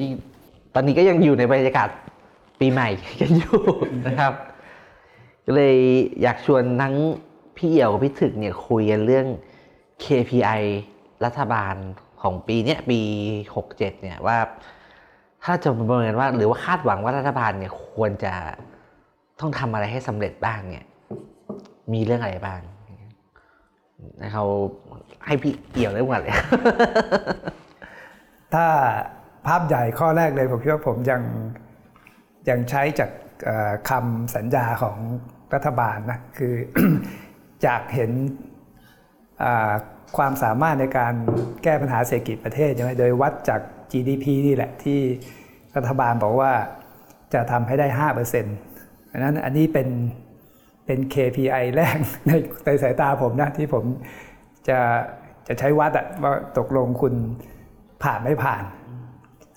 ยิ่งตอนนี้ก็ยังอยู่ในบรรยากาศปีใหม่กันอยู่นะครับ ก็เลยอยากชวนทั้งพี่เอี่ยวกับพี่ถึกเนี่ยคุยกันเรื่อง KPI รัฐบาลของปีเนี้ยปี 67 เนี่ยว่า ถ้าจะประเมินว่า หรือว่าคาดหวังว่ารัฐบาลเนี่ยควรจะต้องทำอะไรให้สำเร็จบ้างเนี่ย มีเรื่องอะไรบ้างนะเขาให้พี่เอี่ยวได้หมดเลย ถ้าภาพใหญ่ข้อแรกเลยผมคิดว่าผมยังยังใช้จากคำสัญญาของรัฐบาลนะคืออยากเห็นความสามารถในการแก้ปัญหาเศรษฐกิจประเทศใช่ไหมโดยวัดจาก GDP นี่แหละที่รัฐบาลบอกว่าจะทำให้ได้ 5%เพราะฉะนั้นอันนี้เป็นเป็น KPI แรกในในสายตาผมนะที่ผมจะจะใช้วัดอะว่าตกลงคุณ ผ่านไม่ผ่าน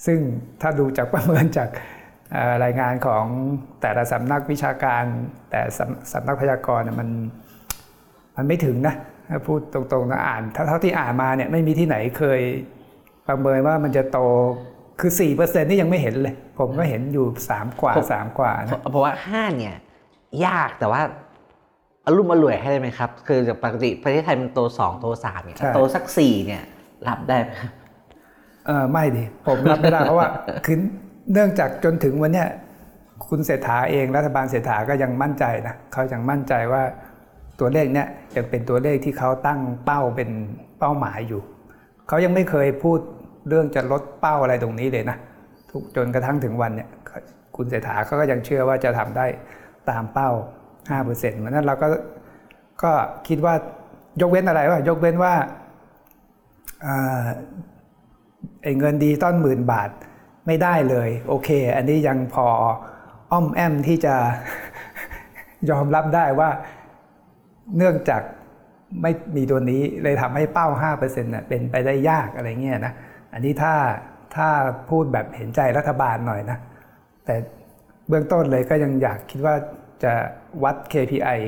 ซึ่งถ้าดูจากประเมินจากเอ่อรายงานของแต่ละสำนักวิชาการ แต่สำสำนักพยากรณ์เนี่ยมันมันไม่ถึงนะถ้าพูดตรงๆนะอ่านถ้าเท่าที่อ่านมาเนี่ยไม่มีที่ไหนเคยประเมินว่ามันจะโตคือ4%นี่ยังไม่เห็นเลย ผมก็เห็นอยู่ 3 กว่าผม3กว่านะเพราะว่าห้าเนี่ย ยากแต่ว่าอารมณ์อร่วยให้ได้ไหมครับ คือจากปกติประเทศไทยมันโตสองโตสามเนี่ยใช่โตสักสี่เนี่ย รับได้ไหมครับ เออไม่ดิผมรับไม่ได้เพราะว่าคือเนื่องจากจนถึงวันเนี้ยคุณเศรษฐาเองรัฐบาลเศรษฐาก็ยังมั่นใจนะเขายังมั่นใจว่าตัวเลขเนี้ยยังเป็นตัวเลขที่เขาตั้งเป้าเป็นเป้าหมายอยู่ เขายังไม่เคยพูดเรื่องจะลดเป้าอะไรตรงนี้เลยนะทุกจนกระทั่งถึงวันเนี่ยคุณเศรษฐาเขาก็ยังเชื่อว่าจะทำได้ตามเป้า5%เพราะฉะนั้นเราก็ก็คิดว่ายกเว้นอะไรวะยกเว้นว่า ไอ้เงินดีต้นหมื่นบาทไม่ได้เลย โอเค อันนี้ยังพออ้อมแอมที่จะยอมรับได้ว่าเนื่องจากไม่มีตัวนี้เลยทำให้เป้า5%น่ะเป็นไปได้ยากอะไรเงี้ยนะ อันนี้ถ้าถ้าพูดแบบเห็นใจรัฐบาลหน่อยนะ แต่เบื้องต้นเลยก็ยังอยากคิดว่าจะวัด KPI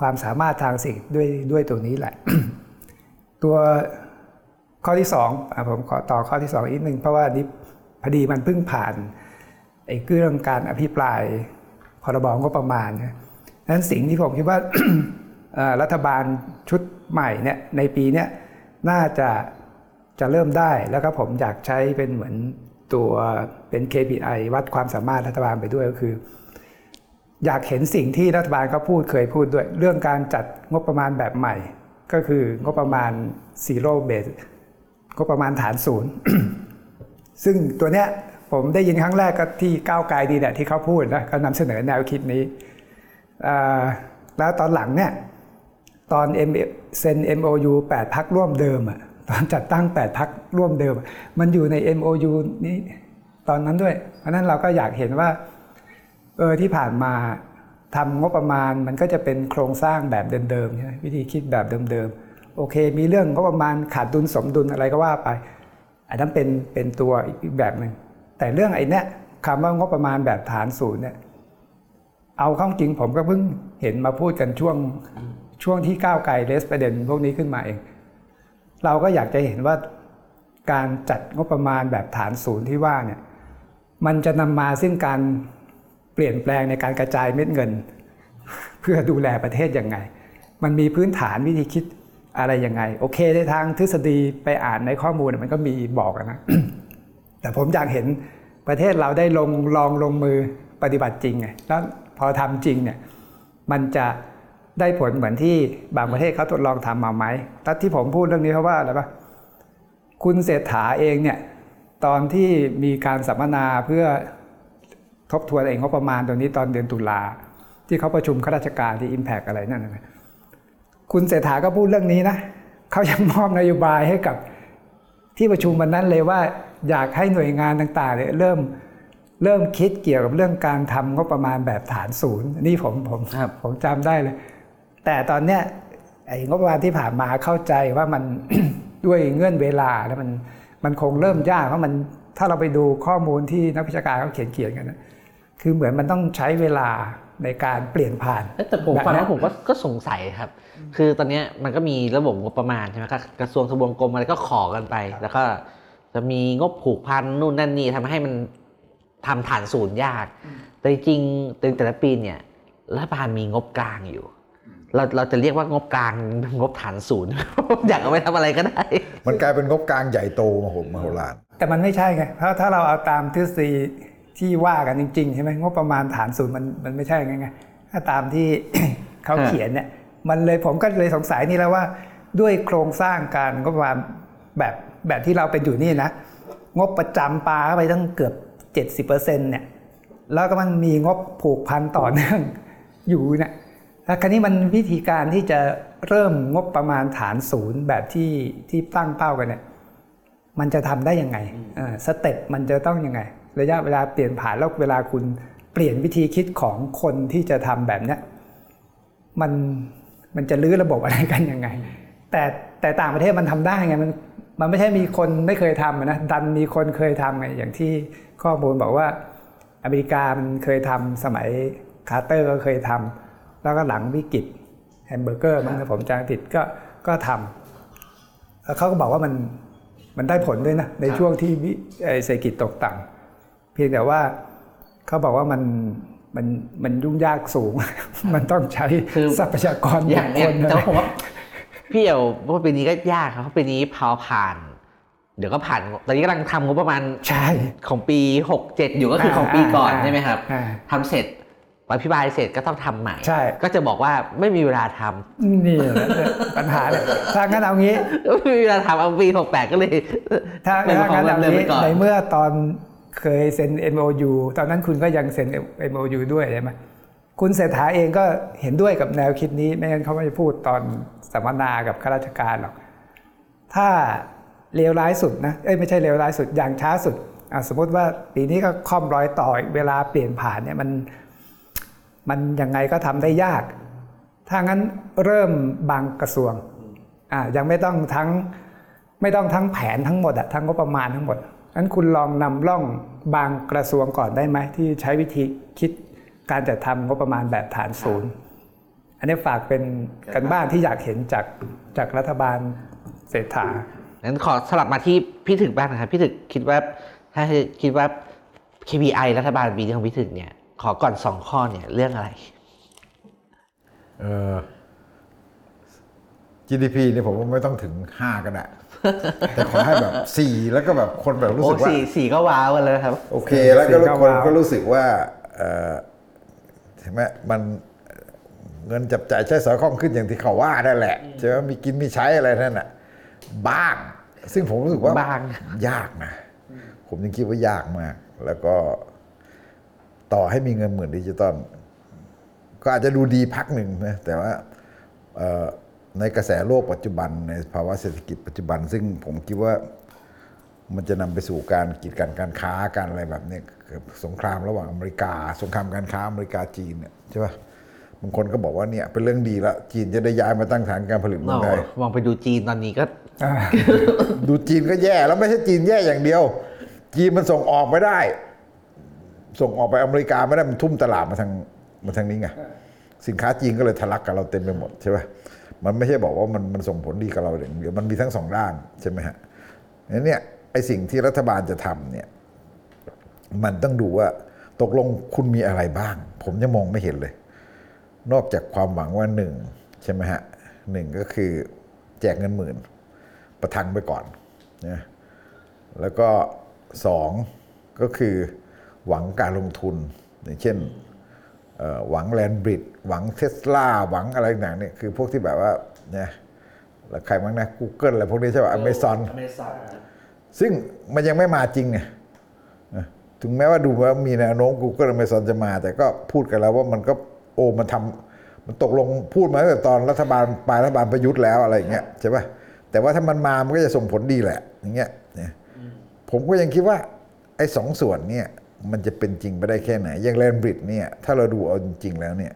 ความสามารถทางสิ่งด้วยด้วยตัวนี้แหละ ตัว ข้อที่สองผมขอต่อข้อที่สองอีกหนึ่งเพราะว่านี้พอดีมันเพิ่งผ่านไอ้เรื่องการอภิปรายพรบงบประมาณนะนั้นสิ่งที่ผมคิดว่ารัฐบาลชุดใหม่เนี่ยในปีเนี้ยน่าจะจะเริ่มได้แล้วก็ผมอยากใช้เป็นเหมือนตัวเป็น KPI วัดความสามารถรัฐบาลไปด้วยก็คือ อยากเห็นสิ่งที่รัฐบาลเขาพูดเคยพูดด้วย เรื่องการจัดงบประมาณแบบใหม่ ก็คืองบประมาณ zero base ก็ประมาณฐานศูนย์ซึ่งตัวเนี้ยผมได้ยินครั้งแรกก็ที่ก้าวไกลดีแหละที่เขาพูดนะเขานำเสนอแนวคิดนี้ แล้วตอนหลังเนี่ยตอนเซ็น MOU 8พักร่วมเดิมอะตอนจัดตั้ง 8พักร่วมเดิม มันอยู่ใน MOU นี้ตอนนั้นด้วย เพราะฉะนั้นเราก็อยากเห็นว่าเออที่ผ่านมาทำงบประมาณมันก็จะเป็นโครงสร้างแบบเดิมๆใช่ไหมวิธีคิดแบบเดิมๆ โอเค มีเรื่องงบประมาณขาดดุลสมดุลอะไรก็ว่าไปอันนั้นเป็นเป็นตัวอีกแบบหนึ่งแต่เรื่องไอ้นี้ยคำว่างบประมาณแบบฐานศูนย์เนี่ยเอาข้าจริงผมก็เพิ่งเห็นมาพูดกันช่วงช่วงที่ก้าวไกลเลสประเด็นพวกนี้ขึ้นมาเอง เราก็อยากจะเห็นว่าการจัดงบประมาณแบบฐานศูนย์ที่ว่าเนี่ยมันจะนำมาซึ่งการเปลี่ยนแปลงในการกระจายเม็ดเงิน เพื่อดูแลประเทศยังไง มันมีพื้นฐานวิธีคิด อะไรยังไง โอเคในทางทฤษฎีไปอ่านในข้อมูลมันก็มีบอกนะแต่ผมอยากเห็นประเทศเราได้ลงลองลงมือปฏิบัติจริงไงแล้วพอทำจริงเนี่ยมันจะได้ผลเหมือนที่บางประเทศเขาทดลองทำมาไหมแล้ที่ผมพูดเรื่องนี้เพราะว่าอะไรปะคุณเศรษฐาเองเนี่ยตอนที่มีการสัมมนาเพื่อทบทวนเองงบประมาณตัวนี้ตอนเดือนตุลาที่เขาประชุมข้าราชการที่ Impact อะไรนั่นนะ คุณเศรษฐาก็พูดเรื่องนี้นะเขายังมอบนโยบายให้กับที่ประชุมวันนั้นเลยว่าอยากให้หน่วยงานต่างๆเนี่ยเริ่มเริ่มคิดเกี่ยวกับเรื่องการทำงบประมาณแบบฐานศูนย์นี่ผมผมครับผมจำได้เลย แต่ตอนเนี้ยไอ้งบประมาณที่ผ่านมาเข้าใจว่ามันด้วยเงื่อนเวลาแล้วมันมันคงเริ่มยากเพราะมันถ้าเราไปดูข้อมูลที่นักวิชาการเขาเขียนเขียนกันนะคือเหมือนมันต้องใช้เวลา ในการเปลี่ยนผ่านเอ้ยแต่ผมแบบฟังเนี้แล้ยวผมก็ก็สงสัยครับ คือตอนเนี้ยมันก็มีระบบงบประมาณใช่ไหมครับกระทรวงทบวงกรมอะไรก็ขอกันไป แล้วก็จะมีงบผูกพันนู่นนั่นนี่ทำให้มันทำฐานศูนย์ยาก แต่จริงๆในแต่ละปีเนี่ยรัฐบาลมีงบกลางอยู่เราเราจะเรียกว่างบกลางงบฐานศูนย์ อยากเอาไปทำอะไรก็ได้ มันกลายเป็นงบกลางใหญ่โตมโหมโหฬารแต่มันไม่ใช่ไงถ้าถ้าเราเอาตามทฤษฎี ที่ว่ากันจริงๆใช่ไหมงบประมาณฐานศูนย์มันมันไม่ใช่ไงไงถ้าตามที่เขาฮะเขียนเนี่ยมันเลยผมก็เลยสงสัยนี่แล้วว่า ด้วยโครงสร้างการงบประมาณแบบแบบที่เราเป็นอยู่นี่นะ งบประจำปลาเข้าไปตั้งเกือบ 70%เนี่ยแล้วก็มันมีงบผูกพันต่อเนื่องอยู่เนี่ยแล้วคราวนี้มันวิธีการที่จะเริ่มงบประมาณฐานศูนย์แบบที่ที่ตั้งเป้ากันเนี่ยมันจะทำได้ยังไงเออสเต็ปมันจะต้องยังไง ระยะเวลาเปลี่ยนผ่านแล้วเวลาคุณเปลี่ยนวิธีคิดของคนที่จะทำแบบเนี้ยมันมันจะลื้อระบบอะไรกันยังไง แต่แต่ต่างประเทศมันทำได้ไงมันมันไม่ใช่มีคนไม่เคยทำนะดันมีคนเคยทำไงอย่างที่ข้อมูลบอกว่า อเมริกามันเคยทำสมัยคาร์เตอร์ก็เคยทำแล้วก็หลังวิกฤตแฮมเบอร์เกอร์มันถ้าผมจำผิดก็ก็ทำแล้วเขาก็บอกว่ามันมันได้ผลด้วยนะ ในช่วงที่เศรษฐกิจตกต่ำ พียงแต่ว่าเขาบอกว่ามันมันมันยุ่งยากสูง มันต้องใช้คือทรัพยากรอย่างบุเนี้คยคลแต่อะไรผมว่าพี่เอ๋วว่าปีนี้ก็ยากครับเพราะปีนี้พอผ่าน เดี๋ยวก็ผ่านตอนนี้กำลังทำงบประมาณใช่ของปีหกเจ็ดอยู่ก็คือของปีก่อนอ่าใช่ไหมครับอ่าทำเสร็จอภิบายเสร็จก็ต้องทำใหม่ใช่ก็จะบอกว่าไม่มีเวลาทำนี่แหละปัญหาเลยถ้างั้นเอางี้ไม่มีเวลาทำเอาปีหกแปดก็เลย ถ้าเป็นถ้าของงั้นเอาเดิมๆงี้ไปก่อนในเมื่อตอน เคยเซ็น MOU ตอนนั้นคุณก็ยังเซ็น MOU ด้วยใช่ไหมคุณเศรษฐาเองก็เห็นด้วยกับแนวคิดนี้ ไม่งั้นเขาไม่พูดตอนสัมมนากับข้าราชการหรอก ถ้าเลวร้ายสุดนะ เอ้ยไม่ใช่เลวร้ายสุด อย่างช้าสุด สมมติว่าปีนี้ก็ค่อมร้อยต่อเวลาเปลี่ยนผ่านเนี่ยมันมันยังไงก็ทำได้ยาก ถ้างั้นเริ่มบางกระทรวง อ่ายังไม่ต้องทั้งไม่ต้องทั้งแผนทั้งหมดอะทั้งงบประมาณทั้งหมด งั้นคุณลองนำร่องบางกระทรวงก่อนได้ไหมที่ใช้วิธีคิดการจัดทำงบประมาณแบบฐานศูนย์ อันนี้ฝากเป็นกันบ้านที่อยากเห็นจากจากรัฐบาลเศรษฐางั้นขอสลับมาที่พี่ถึกบ้างนะครับพี่ถึกคิดว่าถ้าคิดว่า KPI รัฐบาลปีนี้ของพี่ถึกเนี่ยขอก่อนสองข้อเนี่ยเรื่องอะไรเออ GDP เนี่ยผมว่าไม่ต้องถึงห้าก็ได้ แต่ขอให้แบบสี่แล้วก็แบบคนแบบรู้โอ้สึกว่าสี่สี่ก็ว้าวกันเลยครับ โอเค แล้วก็สี่ก็คนว้าวก็รู้สึกว่าเออเห็นไหมมันเงินจับจ่ายใช้สอยคล่องขึ้นอย่างที่เขาว่านั่นแหละใช่ไหมมีกินมีใช้อะไรนั่นน่ะบ้าง ซึ่งผมรู้สึกว่าบ้างยากนะ ผมยังคิดว่ายากมาก แล้วก็ต่อให้มีเงินหมื่นดิจิตอลก็อาจจะดูดีพักหนึ่งนะแต่ว่าเอ่อ ในกระแสโลกปัจจุบันในภาวะเศรษฐกิจปัจจุบัน ซึ่งผมคิดว่ามันจะนำไปสู่การกีดกันการค้าการอะไรแบบเนี้ยคือสงครามระหว่างอเมริกา สงครามการค้าอเมริกาจีนเนี่ยใช่ปะบางคนก็บอกว่าเนี่ยเป็นเรื่องดีละจีนจะได้ย้ายมาตั้งฐานการผลิตเมืองไทยมองไปดูจีนตอนนี้ก็อ่าดูจีนก็แย่แล้วไม่ใช่จีนแย่อย่างเดียว จีนมันส่งออกไม่ได้ ส่งออกไปอเมริกาไม่ได้มันทุ่มตลาดมาทางมาทางนี้ไงสินค้าจีนก็เลยทะลักกับเราเต็มไปหมดใช่ปะ มันไม่ใช่บอกว่ามันมันส่งผลดีกับเราอย่างเดียวมันมีทั้งสองด้านใช่ไหมฮะงั้นเนี่ยไอสิ่งที่รัฐบาลจะทำเนี่ยมันต้องดูว่าตกลงคุณมีอะไรบ้าง ผมยังมองไม่เห็นเลย นอกจากความหวังว่าหนึ่งใช่ไหมฮะหนึ่งก็คือแจกเงินหมื่น ประทังไปก่อนนะแล้วก็สองก็คือหวังการลงทุนอย่างเช่นหวังแลนบริด หวังเทสลาหวังอะไรต่างๆเนี่ยคือพวกที่แบบว่าเนี่ยแล้วใครบ้างนะ Google อะไรพวกนี้ใช่ป่ะอเมซอนซึ่งมันยังไม่มาจริงไงนะถึงแม้ว่าดูว่ามีแนวโน้ม Google Amazon จะมา แต่ก็พูดกันแล้วว่ามันก็โอ้มันทำมันตกลงพูดมาตั้งแต่ตอนรัฐบาลปลายรัฐบาลประยุทธ์แล้วอะไรอย่างเงี้ยใช่ป่ะแต่ว่าถ้ามันมามันก็จะส่งผลดีแหละ อย่างเงี้ยเนี่ยผมก็ยังคิดว่าไอ้สองส่วนเนี่ยมันจะเป็นจริงไปได้แค่ไหน อย่างแลนบริดเนี่ยถ้าเราดูเอาจริงๆแล้วเนี่ย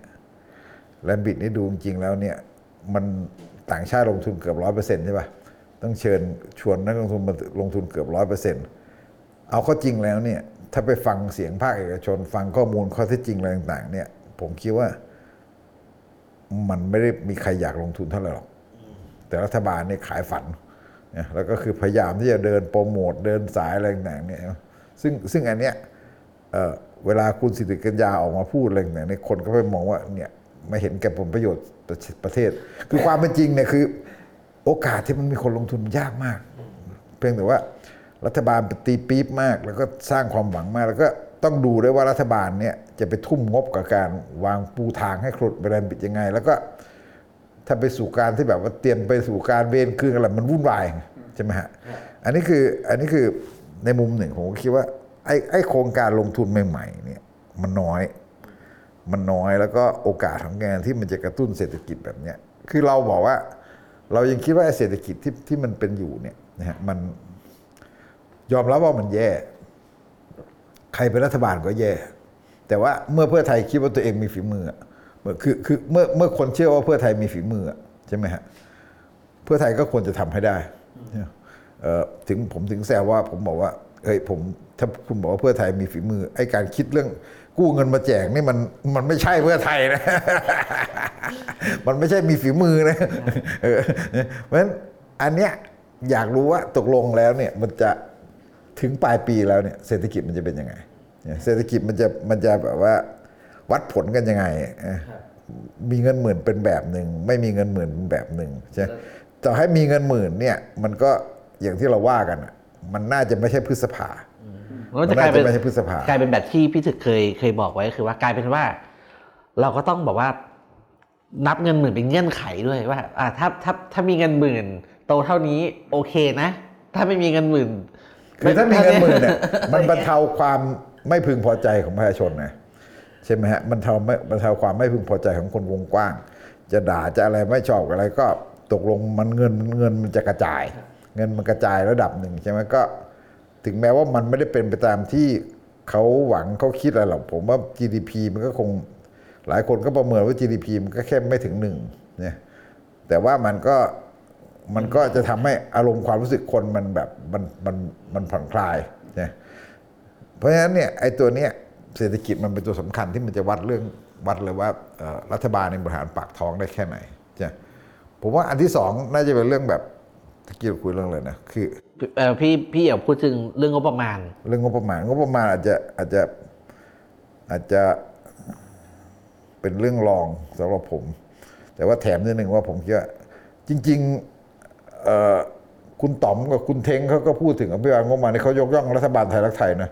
แลนบิดนี่ดูจริงแล้วเนี่ยมันต่างชาติลงทุนเกือบร้อยเปอร์เซ็นต์ใช่ปะต้องเชิญชวนนักลงทุนมาลงทุนเกือบร้อยเปอร์เซ็นต์เอาเข้อจริงแล้วเนี่ยถ้าไปฟังเสียงภาคเอกชน ฟังข้อมูลข้อเท็จจริงอะไรต่างๆเนี่ยผมคิดว่ามันไม่ได้มีใครอยากลงทุนเท่าไหร่หรอก แต่รัฐบาลเนี่ยขายฝันนะแล้วก็คือพยายามที่จะเดินโปรโมทเดินสายอะไรต่างๆเนี่ยซึ่งซึ่งอันเนี้ยเเวลาคุณสิริกัญญาออกมาพูดอะไรต่างๆเนี่ยคนก็ไปมองว่าเนี่ย ม่เห็นแก่ผลประโยชน์ประเทศ คือความเป็นจริงเนี่ยคือ โอกาสที่มันมีคนลงทุนมันยากมาก เพียงแต่ว่ารัฐบาลตีปี๊บมาก แล้วก็สร้างความหวังมาก แล้วก็ต้องดูด้วยว่ารัฐบาลเนี่ยจะไปทุ่มงบกับการวางปูทางให้ครุดแบรนด์บิดยังไง แล้วก็ถ้าไปสู่การที่แบบว่าเตรียมไปสู่การเวนคืนอะไรมันวุ่นวายใช่ไหมฮะอันนี้คืออันนี้คือในมุมหนึ่งผมก็คิดว่าไอ้ไอโครงการลงทุนใหม่ๆเนี่ยมันน้อย มันน้อยแล้วก็โอกาสของงานที่มันจะกระตุ้นเศรษฐกิจแบบเนี้ยคือเราบอกว่า เรายังคิดว่าเศรษฐกิจที่ที่มันเป็นอยู่เนี่ยนะฮะมันยอมรับว่ามันแย่ ใครเป็นรัฐบาลก็แย่ แต่ว่าเมื่อเพื่อไทยคิดว่าตัวเองมีฝีมือคือคือเมื่อเมื่อคนเชื่อว่าเพื่อไทยมีฝีมือใช่ไหมฮะเพื่อไทยก็ควรจะทำให้ได้เออถึงผมถึงแซวว่าผมบอกว่าเฮ้ยผมถ้าคุณบอกว่าเพื่อไทยมีฝีมือไอ้การคิดเรื่อง กู้เงินมาแจกนี่มันมันไม่ใช่เพื่อไทยนะ มันไม่ใช่มีฝีมือนะเออเพราะฉะนั้นอันเนี้ยอยากรู้ว่าตกลงแล้วเนี่ยมันจะถึงปลายปีแล้วเนี่ยเศรษฐกิจมันจะเป็นยังไงเนี่ยเศรษฐกิจมันจะมันจะแบบว่าวัดผลกันยังไงเออมีเงินหมื่นเป็นแบบหนึ่งไม่มีเงินหมื่นเป็นแบบหนึ่งใช่ต่อให้มีเงินหมื่นเนี่ยมันก็อย่างที่เราว่ากันอะมันน่าจะไม่ใช่พฤษภามัน ก็จะกลายเป็นมันน่าจะไม่ใช่พฤษภากลายเป็นแบบที่พี่ถึกเคยเคยบอกไว้คือว่ากลายเป็นว่า เราก็ต้องบอกว่า นับเงินหมื่นเป็นเงื่อนไขด้วยว่า อ่าถ้าถ้าถ้ามีเงินหมื่น โตเท่านี้โอเคนะ ถ้าไม่มีเงินหมื่นคือถ้ามีเงินหมื่นเนี่ยมันบรรเทาความไม่พึงพอใจของประชาชนนะใช่ไหมฮะมันเทาไม่บรรเทาความไม่พึงพอใจของคนวงกว้าง จะด่าจะอะไรไม่ชอบอะไรก็ตกลงมันเงินเงินมันจะกระจาย เงินมันกระจายระดับหนึ่งใช่ไหมก็ ถึงแม้ว่ามันไม่ได้เป็นไปตามที่เขาหวังเขาคิดอะไรหรอกผมว่า GDP มันก็คงหลายคนก็ประเมินว่า GDP มันก็แค่ไม่ถึงหนึ่งเนี่ยแต่ว่ามันก็มันก็จะทำให้อารมณ์ความรู้สึกคนมันแบบมันมันมันผ่อนคลายเนี่ยเพราะฉะนั้นเนี่ยไอ้ตัวเนี้ยเศรษฐกิจมันเป็นตัวสำคัญที่มันจะวัดเรื่องวัดเลยว่ารัฐบาลในบริหารปากท้องได้แค่ไหนใช่ผมว่าอันที่สองน่าจะเป็นเรื่องแบบ กี้เราคุยเรื่องอะไรนะคือเอ่อพี่พี่เอ๋พูดถึงเรื่องงบประมาณ เรื่องงบประมาณงบประมาณอาจจะอาจจะอาจจะเป็นเรื่องรองสำหรับผม แต่ว่าแถมนิดหนึ่งว่าผมคิดว่าจริงๆเอ่อคุณต๋อมกับคุณเทงเขาก็พูดถึงอภิบาลงบประมาณนี่เขายกย่องรัฐบาลไทยรักไทยนะ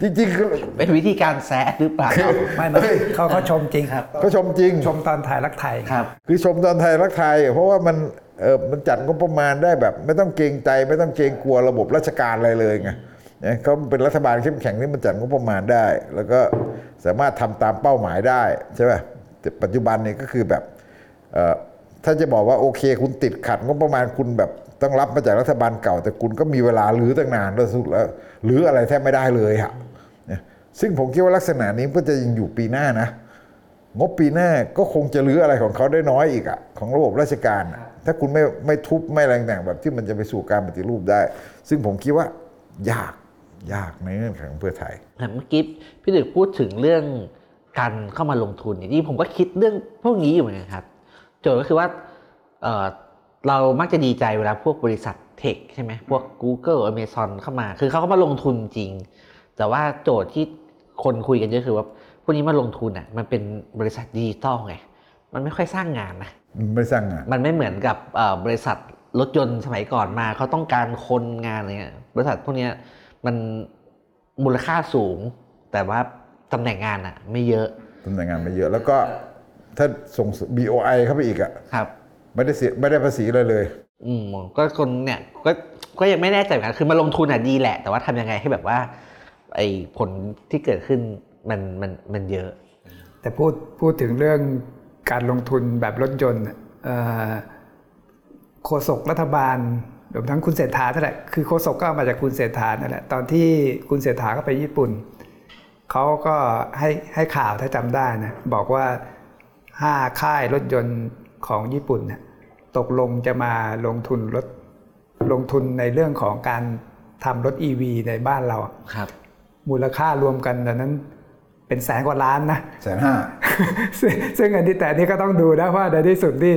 จริงๆคือเป็นวิธีการแซะหรือเปล่าไม่นะเขาเขาชมจริงครับเขาชมจริงชมตอนถ่ายรักไทยครับ คือชมตอนไทยรักไทย เพราะว่ามันเออมันจัดงบประมาณได้แบบ ไม่ต้องเกรงใจไม่ต้องเกรงกลัวระบบราชการอะไรเลยไงเนี่ยเขาเป็นรัฐบาลเข้มแข็งที่มันจัดงบประมาณได้ แล้วก็สามารถทำตามเป้าหมายได้ใช่ไหมแต่ปัจจุบันเนี่ยก็คือแบบเอ่อถ้าจะบอกว่าโอเค คุณติดขัดงบประมาณคุณแบบ ต้องรับมาจากรัฐบาลเก่า แต่คุณก็มีเวลาหรือตั้งนานแล้วสุดแล้วหรืออะไรแทบไม่ได้เลยอะเนี่ยซึ่งผมคิดว่าลักษณะนี้ก็จะยังอยู่ปีหน้านะ งบปีหน้าก็คงจะรื้ออะไรของเขาได้น้อยอีกอะของระบบราชการอะถ้าคุณไม่ไม่ทุบไม่อะไรต่างๆแบบที่มันจะไปสู่การปฏิรูปได้ ซึ่งผมคิดว่ายากยากในเงื่อนไขของเพื่อไทยแต่เมื่อกี้พี่ดึกพูดถึงเรื่องการเข้ามาลงทุนเนี่ยที่ผมก็คิดเรื่องพวกนี้อยู่เหมือนกันครับโจทย์ก็คือว่า เอ่อเรามักจะดีใจเวลาพวกบริษัทเทคใช่ไหมพวก Google Amazon เข้ามา คือเขาก็มาลงทุนจริง แต่ว่าโจทย์ที่คนคุยกันเยอะคือว่าพวกนี้มาลงทุนอะมันเป็นบริษัทดิจิตอลไง มันไม่ค่อยสร้างงานนะไม่สร้างงาน มันไม่เหมือนกับเอ่อบริษัทรถยนต์สมัยก่อนมาเขาต้องการคนงานอะไรเงี้ยบริษัทพวกเนี้ยมันมูลค่าสูง แต่ว่าตำแหน่งงานอะไม่เยอะตำแหน่งงานไม่เยอะ แล้วก็ถ้าส่ง BOI เข้าไปอีกอะครับ ไม่ได้เสียไม่ได้ภาษีเลยเลย อืมก็คนเนี่ยก็ก็ยังไม่แน่ใจเหมือนกันคือมาลงทุนอะดีแหละ แต่ว่าทำยังไงให้แบบว่า ไอ้ผลที่เกิดขึ้นมันมันมันเยอะ แต่พูดพูดถึงเรื่องการลงทุนแบบรถยนต์น่ะเอ่อโฆษกรัฐบาลรวมทั้งคุณเศรษฐานั่นแหละคือโฆษกก็เอามาจากคุณเศรษฐานั่นแหละตอนที่คุณเศรษฐาก็ไปญี่ปุ่นเขาก็ให้ให้ข่าวถ้าจำได้นะบอกว่าห้าค่ายรถยนต์ ของญี่ปุ่นน่ะตกลงจะมาลงทุนรถลงทุนในเรื่องของการทำรถ EV ในบ้านเราอะครับ มูลค่ารวมกันตอนนั้นเป็นแสนกว่าล้านนะแสนห้าซึ่งซึ่งอันที่แต่นี่ก็ต้องดูนะว่าในที่สุดที่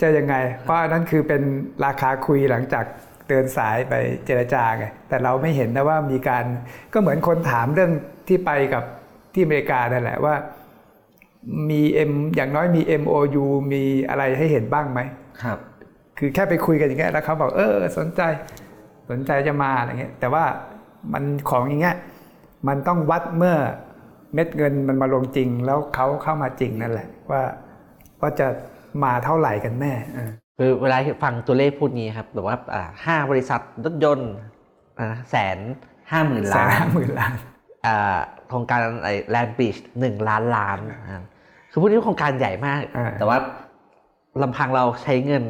จะยังไง เพราะอันนั้นคือเป็นราคาคุยหลังจากเดินสายไปเจรจาไงแต่เราไม่เห็นนะว่ามีการก็เหมือนคนถามเรื่องที่ไปกับที่อเมริกานั่นแหละว่า มี M อย่างน้อยมี MOU มีอะไรให้เห็นบ้างไหมครับ คือแค่ไปคุยกันอย่างเงี้ยแล้วเขาบอกเออสนใจสนใจจะมาอะไรเงี้ยแต่ว่ามันของอย่างเงี้ยมันต้องวัดเมื่อเม็ดเงินมันมาลงจริง แล้วเขาเข้ามาจริงนั่นแหละ ว่าว่าจะมาเท่าไหร่กันแน่เออคือเวลาฟังตัวเลขพูดนี้ครับแบบว่าอ่าห้าบริษัทรถยนต์แสนห้าหมื่นแสนล้านห้าหมื่นล้านอ่าโครงการไอ้แลนด์บริดจ์หนึ่งล้านล้านอ่า คือพวกนี้โครงการใหญ่มากอ่าแต่ว่าลำพังเราใช้เงิน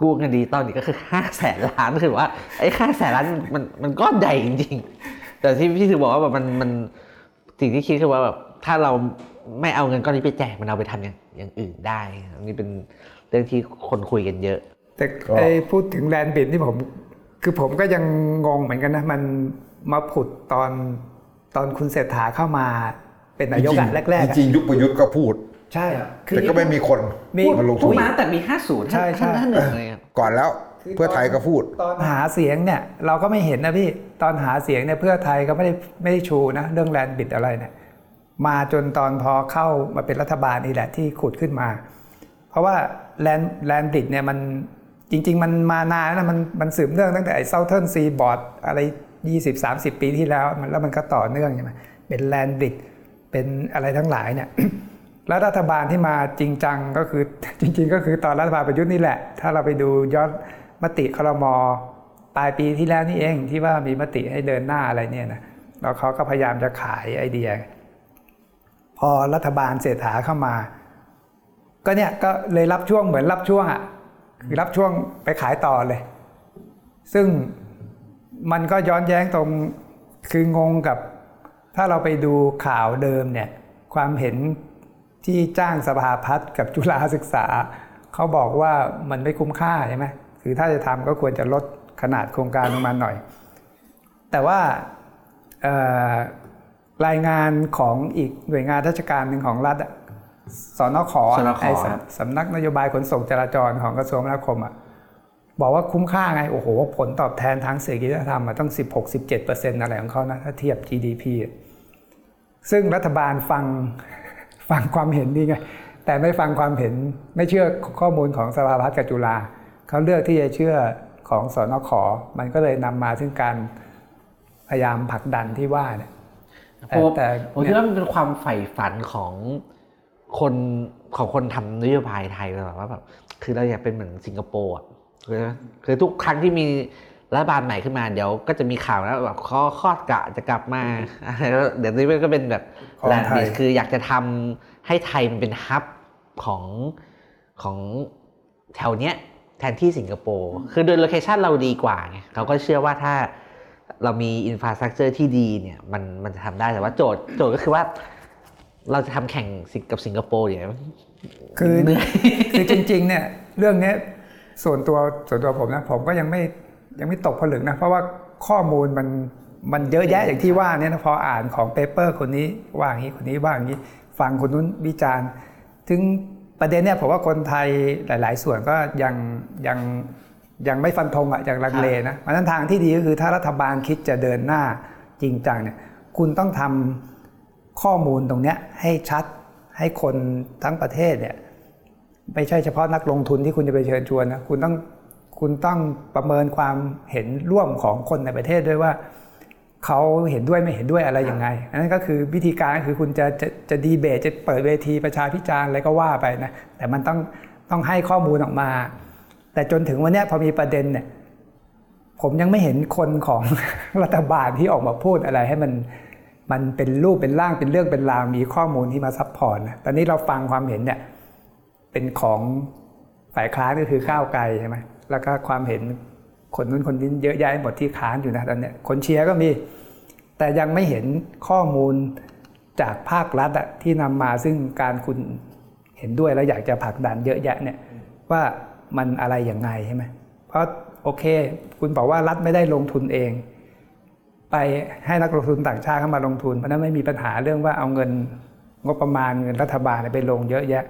กู้เงินดีตอนนี้ก็คือห้าแสนล้านคือว่าไอ้ห้าแสนล้านมันมันมันก็ใหญ่จริงๆ แต่ที่พี่ถือบอกว่าแบบมันมันสิ่งที่คิดคือว่าแบบถ้าเราไม่เอาเงินก้อนนี้ไปแจกมันเอาไปทำอย่างอย่างอื่นได้อันนี้เป็นเรื่องที่คนคุยกันเยอะ แต่ก็ไอ้พูดถึงแลนด์บิดที่ผม คือผมก็ยังงงเหมือนกันนะ มันมาผุดตอนตอนคุณเศรษฐาเข้ามา เป็นนายกอะแรกๆอะจริงๆยุคประยุทธ์ก็พูด ใช่คือแต่ก็ไม่มีคนมีมาลงพูทุดนมาตั้งแต่มี 50 ใช่ใช่ท่านหนึ่งเลยครับก่อนแล้วเพื่อไทยก็พูด ตอนหาเสียงเนี่ยเราก็ไม่เห็นนะพี่ตอนหาเสียงเนี่ยเพื่อไทยก็ไม่ได้ไม่ได้ชูนะเรื่องแลนด์บิดอะไรเนี่ยมาจนตอนพอเข้ามาเป็นรัฐบาลนี่แหละที่ขุดขึ้นมา เพราะว่าแลนแลนบิดเนี่ยมันจริง ๆ มันมานานนะมันมันสืบเนื่องตั้งแต่ไอ้เซาเทิร์นซีบอร์ดอะไร 20-30 ปีที่แล้วมันแล้วมันก็ต่อเนื่องใช่ไหมเป็นแลนบิด เป็นอะไรทั้งหลายเนี่ยแล้วรัฐบาลที่มาจริงจังก็คือจริง ๆ ก็คือตอนรัฐบาลประยุทธ์นี่แหละ ถ้าเราไปดูย้อนมติครมปลายปีที่แล้วนี่เองที่ว่ามีมติให้เดินหน้าอะไรเนี่ยนะแล้วเขาก็พยายามจะขายไอเดีย พอรัฐบาลเศรษฐาเข้ามา ก็เนี่ยก็เลยรับช่วงเหมือนรับช่วงอะคือรับช่วงไปขายต่อเลย ซึ่งมันก็ย้อนแย้งตรงคืองงกับ ถ้าเราไปดูข่าวเดิมเนี่ยความเห็นที่จ้างสภาพัฒน์กับจุฬาศึกษา เขาบอกว่ามันไม่คุ้มค่าใช่ไหมคือถ้าจะทำก็ควรจะลดขนาดโครงการลงมาหน่อย แต่ว่าเอ่อรายงานของอีกหน่วยงานราชการหนึ่งของรัฐอะสนขสนขไอ้ครับสำนักนโยบายขนส่งจราจรของกระทรวงคมนาคมอะ บอกว่าคุ้มค่าไง โอ้โห ผลตอบแทนทางเศรษฐกิจธรรมอะต้อง 16-17%อะไรของเขานะ ถ้าเทียบ GDP อะซึ่งรัฐบาลฟังฟังความเห็นนี่ไง แต่ไม่ฟังความเห็นไม่เชื่อข้อมูลของสภาพัฒน์กับจุฬาเขาเลือกที่จะเชื่อของสนขมันก็เลยนำมาซึ่งการพยายามผลักดันที่ว่าเนี่ยเพราะว่าแต่ผมคิดว่ามันเป็นความใฝ่ฝันของคนของคนทำนโยบายไทยแบบว่าแบบคือเราอยากเป็นเหมือนสิงคโปร์อะ คือคือทุกครั้งที่มีรัฐบาลใหม่ขึ้นมาเดี๋ยวก็จะมีข่าวแล้วแบบคอคอดกระจะกลับมาแล้วเดี๋ยวนี้มันก็เป็นแบบของ land bridge คืออยากจะทำให้ไทยมันเป็น hub ของของแถวเนี้ยแทนที่สิงคโปร์คือโดย location เราดีกว่าไงเขาก็เชื่อว่าถ้าเรามี infrastructure ที่ดีเนี่ยมันมันจะทำได้แต่ว่าโจทย์โจทย์ก็คือว่าเราจะทำแข่งสิงกับสิงคโปร์เนี่ยคือเหนื่อยคือจริงๆเนี่ยเรื่องเนี้ย ส่วนตัวส่วนตัวผมนะผมก็ยังไม่ยังไม่ตกผลึกนะเพราะว่าข้อมูลมันมันเยอะแยะอย่างที่ว่าเนี่ยนะพออ่านของ paper คนนี้ว่าอย่างนี้คนนี้ว่าอย่างนี้ฟังคนนู้นวิจารณ์ ถึงประเด็นเนี่ยผมว่าคนไทยหลาย ๆ ส่วนก็ยังยังยังไม่ฟันธงอะยังลังเลนะเพราะฉะนั้นทางที่ดีก็คือถ้ารัฐบาลคิดจะเดินหน้าจริงจังเนี่ยคุณต้องทำข้อมูลตรงเนี้ยให้ชัดให้คนทั้งประเทศเนี่ย ไม่ใช่เฉพาะนักลงทุนที่คุณจะไปเชิญชวนนะคุณต้องคุณต้องประเมินความเห็นร่วมของคนในประเทศด้วยว่าเขาเห็นด้วยไม่เห็นด้วยอะไรยังไงอันนั้นก็คือวิธีการก็คือคุณจะจะจะดีเบตจะเปิดเวทีประชาพิจารณ์อะไรก็ว่าไปนะแต่มันต้องต้องให้ข้อมูลออกมา แต่จนถึงวันนี้พอมีประเด็นเนี่ยผมยังไม่เห็นคนของรัฐบาลที่ออกมาพูดอะไรให้มันมันเป็นรูปเป็นร่างเป็นเรื่องเป็นราวมีข้อมูลที่มา support นะตอนนี้เราฟังความเห็นเนี่ย เป็นของฝ่ายค้านก็คือก้าวไกลใช่ไหมแล้วก็ความเห็นคนนู้นคนนี้เยอะแยะหมดที่ค้านอยู่นะตอนเนี้ยคนเชียร์ก็มี แต่ยังไม่เห็นข้อมูลจากภาครัฐอะที่นำมาซึ่งการคุณเห็นด้วยแล้วอยากจะผลักดันเยอะแยะเนี่ยว่ามันอะไรอย่างไงใช่ไหมเพราะโอเค คุณบอกว่ารัฐไม่ได้ลงทุนเอง ไปให้นักลงทุนต่างชาติเข้ามาลงทุนเพราะนั้นไม่มีปัญหาเรื่องว่าเอาเงินงบประมาณเงินรัฐบาลไปลงเยอะแยะ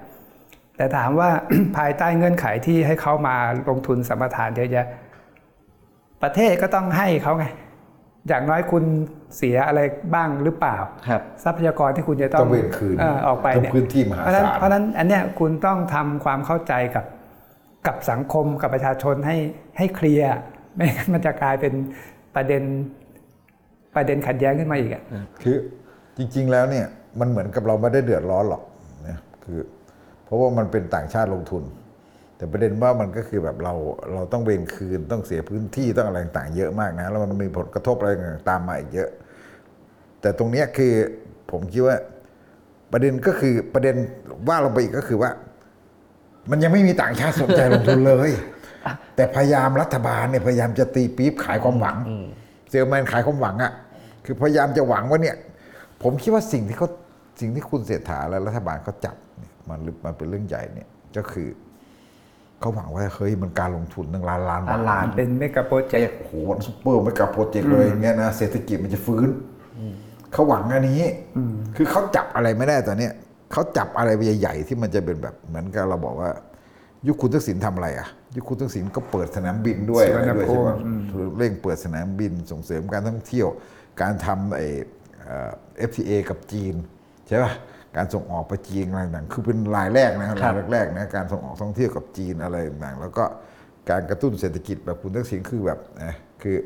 แต่แต่ถามว่าภายใต้เงื่อนไขที่ให้เขามาลงทุนสัมปทานเยอะแยะประเทศก็ต้องให้เขาไง อย่างน้อยคุณเสียอะไรบ้างหรือเปล่าครับทรัพยากรที่คุณจะต้องต้องเวรคืนเออออกไปต้องเนี่ยพื้นที่มหาเพราะฉะนั้นศาลเพราะฉะนั้นอันเนี้ยคุณต้องทำความเข้าใจกับกับสังคมกับประชาชนให้ให้เคลียร์ไม่งั้นมันจะกลายเป็นประเด็นประเด็นขัดแย้งขึ้นมาอีกอะคือจริง ๆ แล้วเนี่ยมันเหมือนกับเราไม่ได้เดือดร้อนหรอกนะคือเพ ราะว่ามันเป็นต่างชาติลงทุน แต่ประเด็นว่ามันก็คือแบบเราเราต้องเวรคืนต้องเสียพื้นที่ต้องอะไรต่างๆเยอะมากนะ แล้วมันมีผลกระทบอะไรต่างตามมาอีกเยอะ แต่ตรงนี้คือผมคิดว่าประเด็นก็คือประเด็นว่าลงไปอีกก็คือว่า มันยังไม่มีต่างชาติสนใจลงทุนเลย แต่พยายามรัฐบาลเนี่ยพยายามจะตีปี๊บขายความหวังเซลแมนขายความหวังอะ่ะคือพยายามจะหวังว่าเนี่ย ผมคิดว่าสิ่งที่เขาสิ่งที่คุณเศรษฐาและรัฐบาลเขาจับเนี่ย มันมันเป็นเรื่องใหญ่เนี่ยก็คือเขาหวังว่าเฮ้ยมันการลงทุนตั้งล้านล้านบาทล้านเป็น mega project โอ้โหมัน super mega project เลยอย่างเงี้ยนะเศรษฐกิจมันจะฟื้นเขาหวังอันนี้คือเขาจับอะไรไม่ได้ตอนเนี้ยเขาจับอะไรใหญ่ๆที่มันจะเป็นแบบเหมือนกับเราบอกว่า ยุคคุณทักษิณทำอะไรอะยุคคุณทักษิณก็เปิดสนามบินด้วยสุอะวรไรรณด้วยภูใช่มิไหมเร่งเปิดสนามบินส่งเสริมการท่องเที่ยว การทำไอ้เอ่อ FTA กับจีนใช่ป่ะ การส่งออกไปจีนอะไรต่างๆคือเป็นรายแรกนะครับรายแรกๆนะการส่งออกท่องเที่ยวกับจีนอะไรต่างๆแล้วก็การกระตุ้นเศรษฐกิจแบบคุณทักษิณคือแบบนะคือ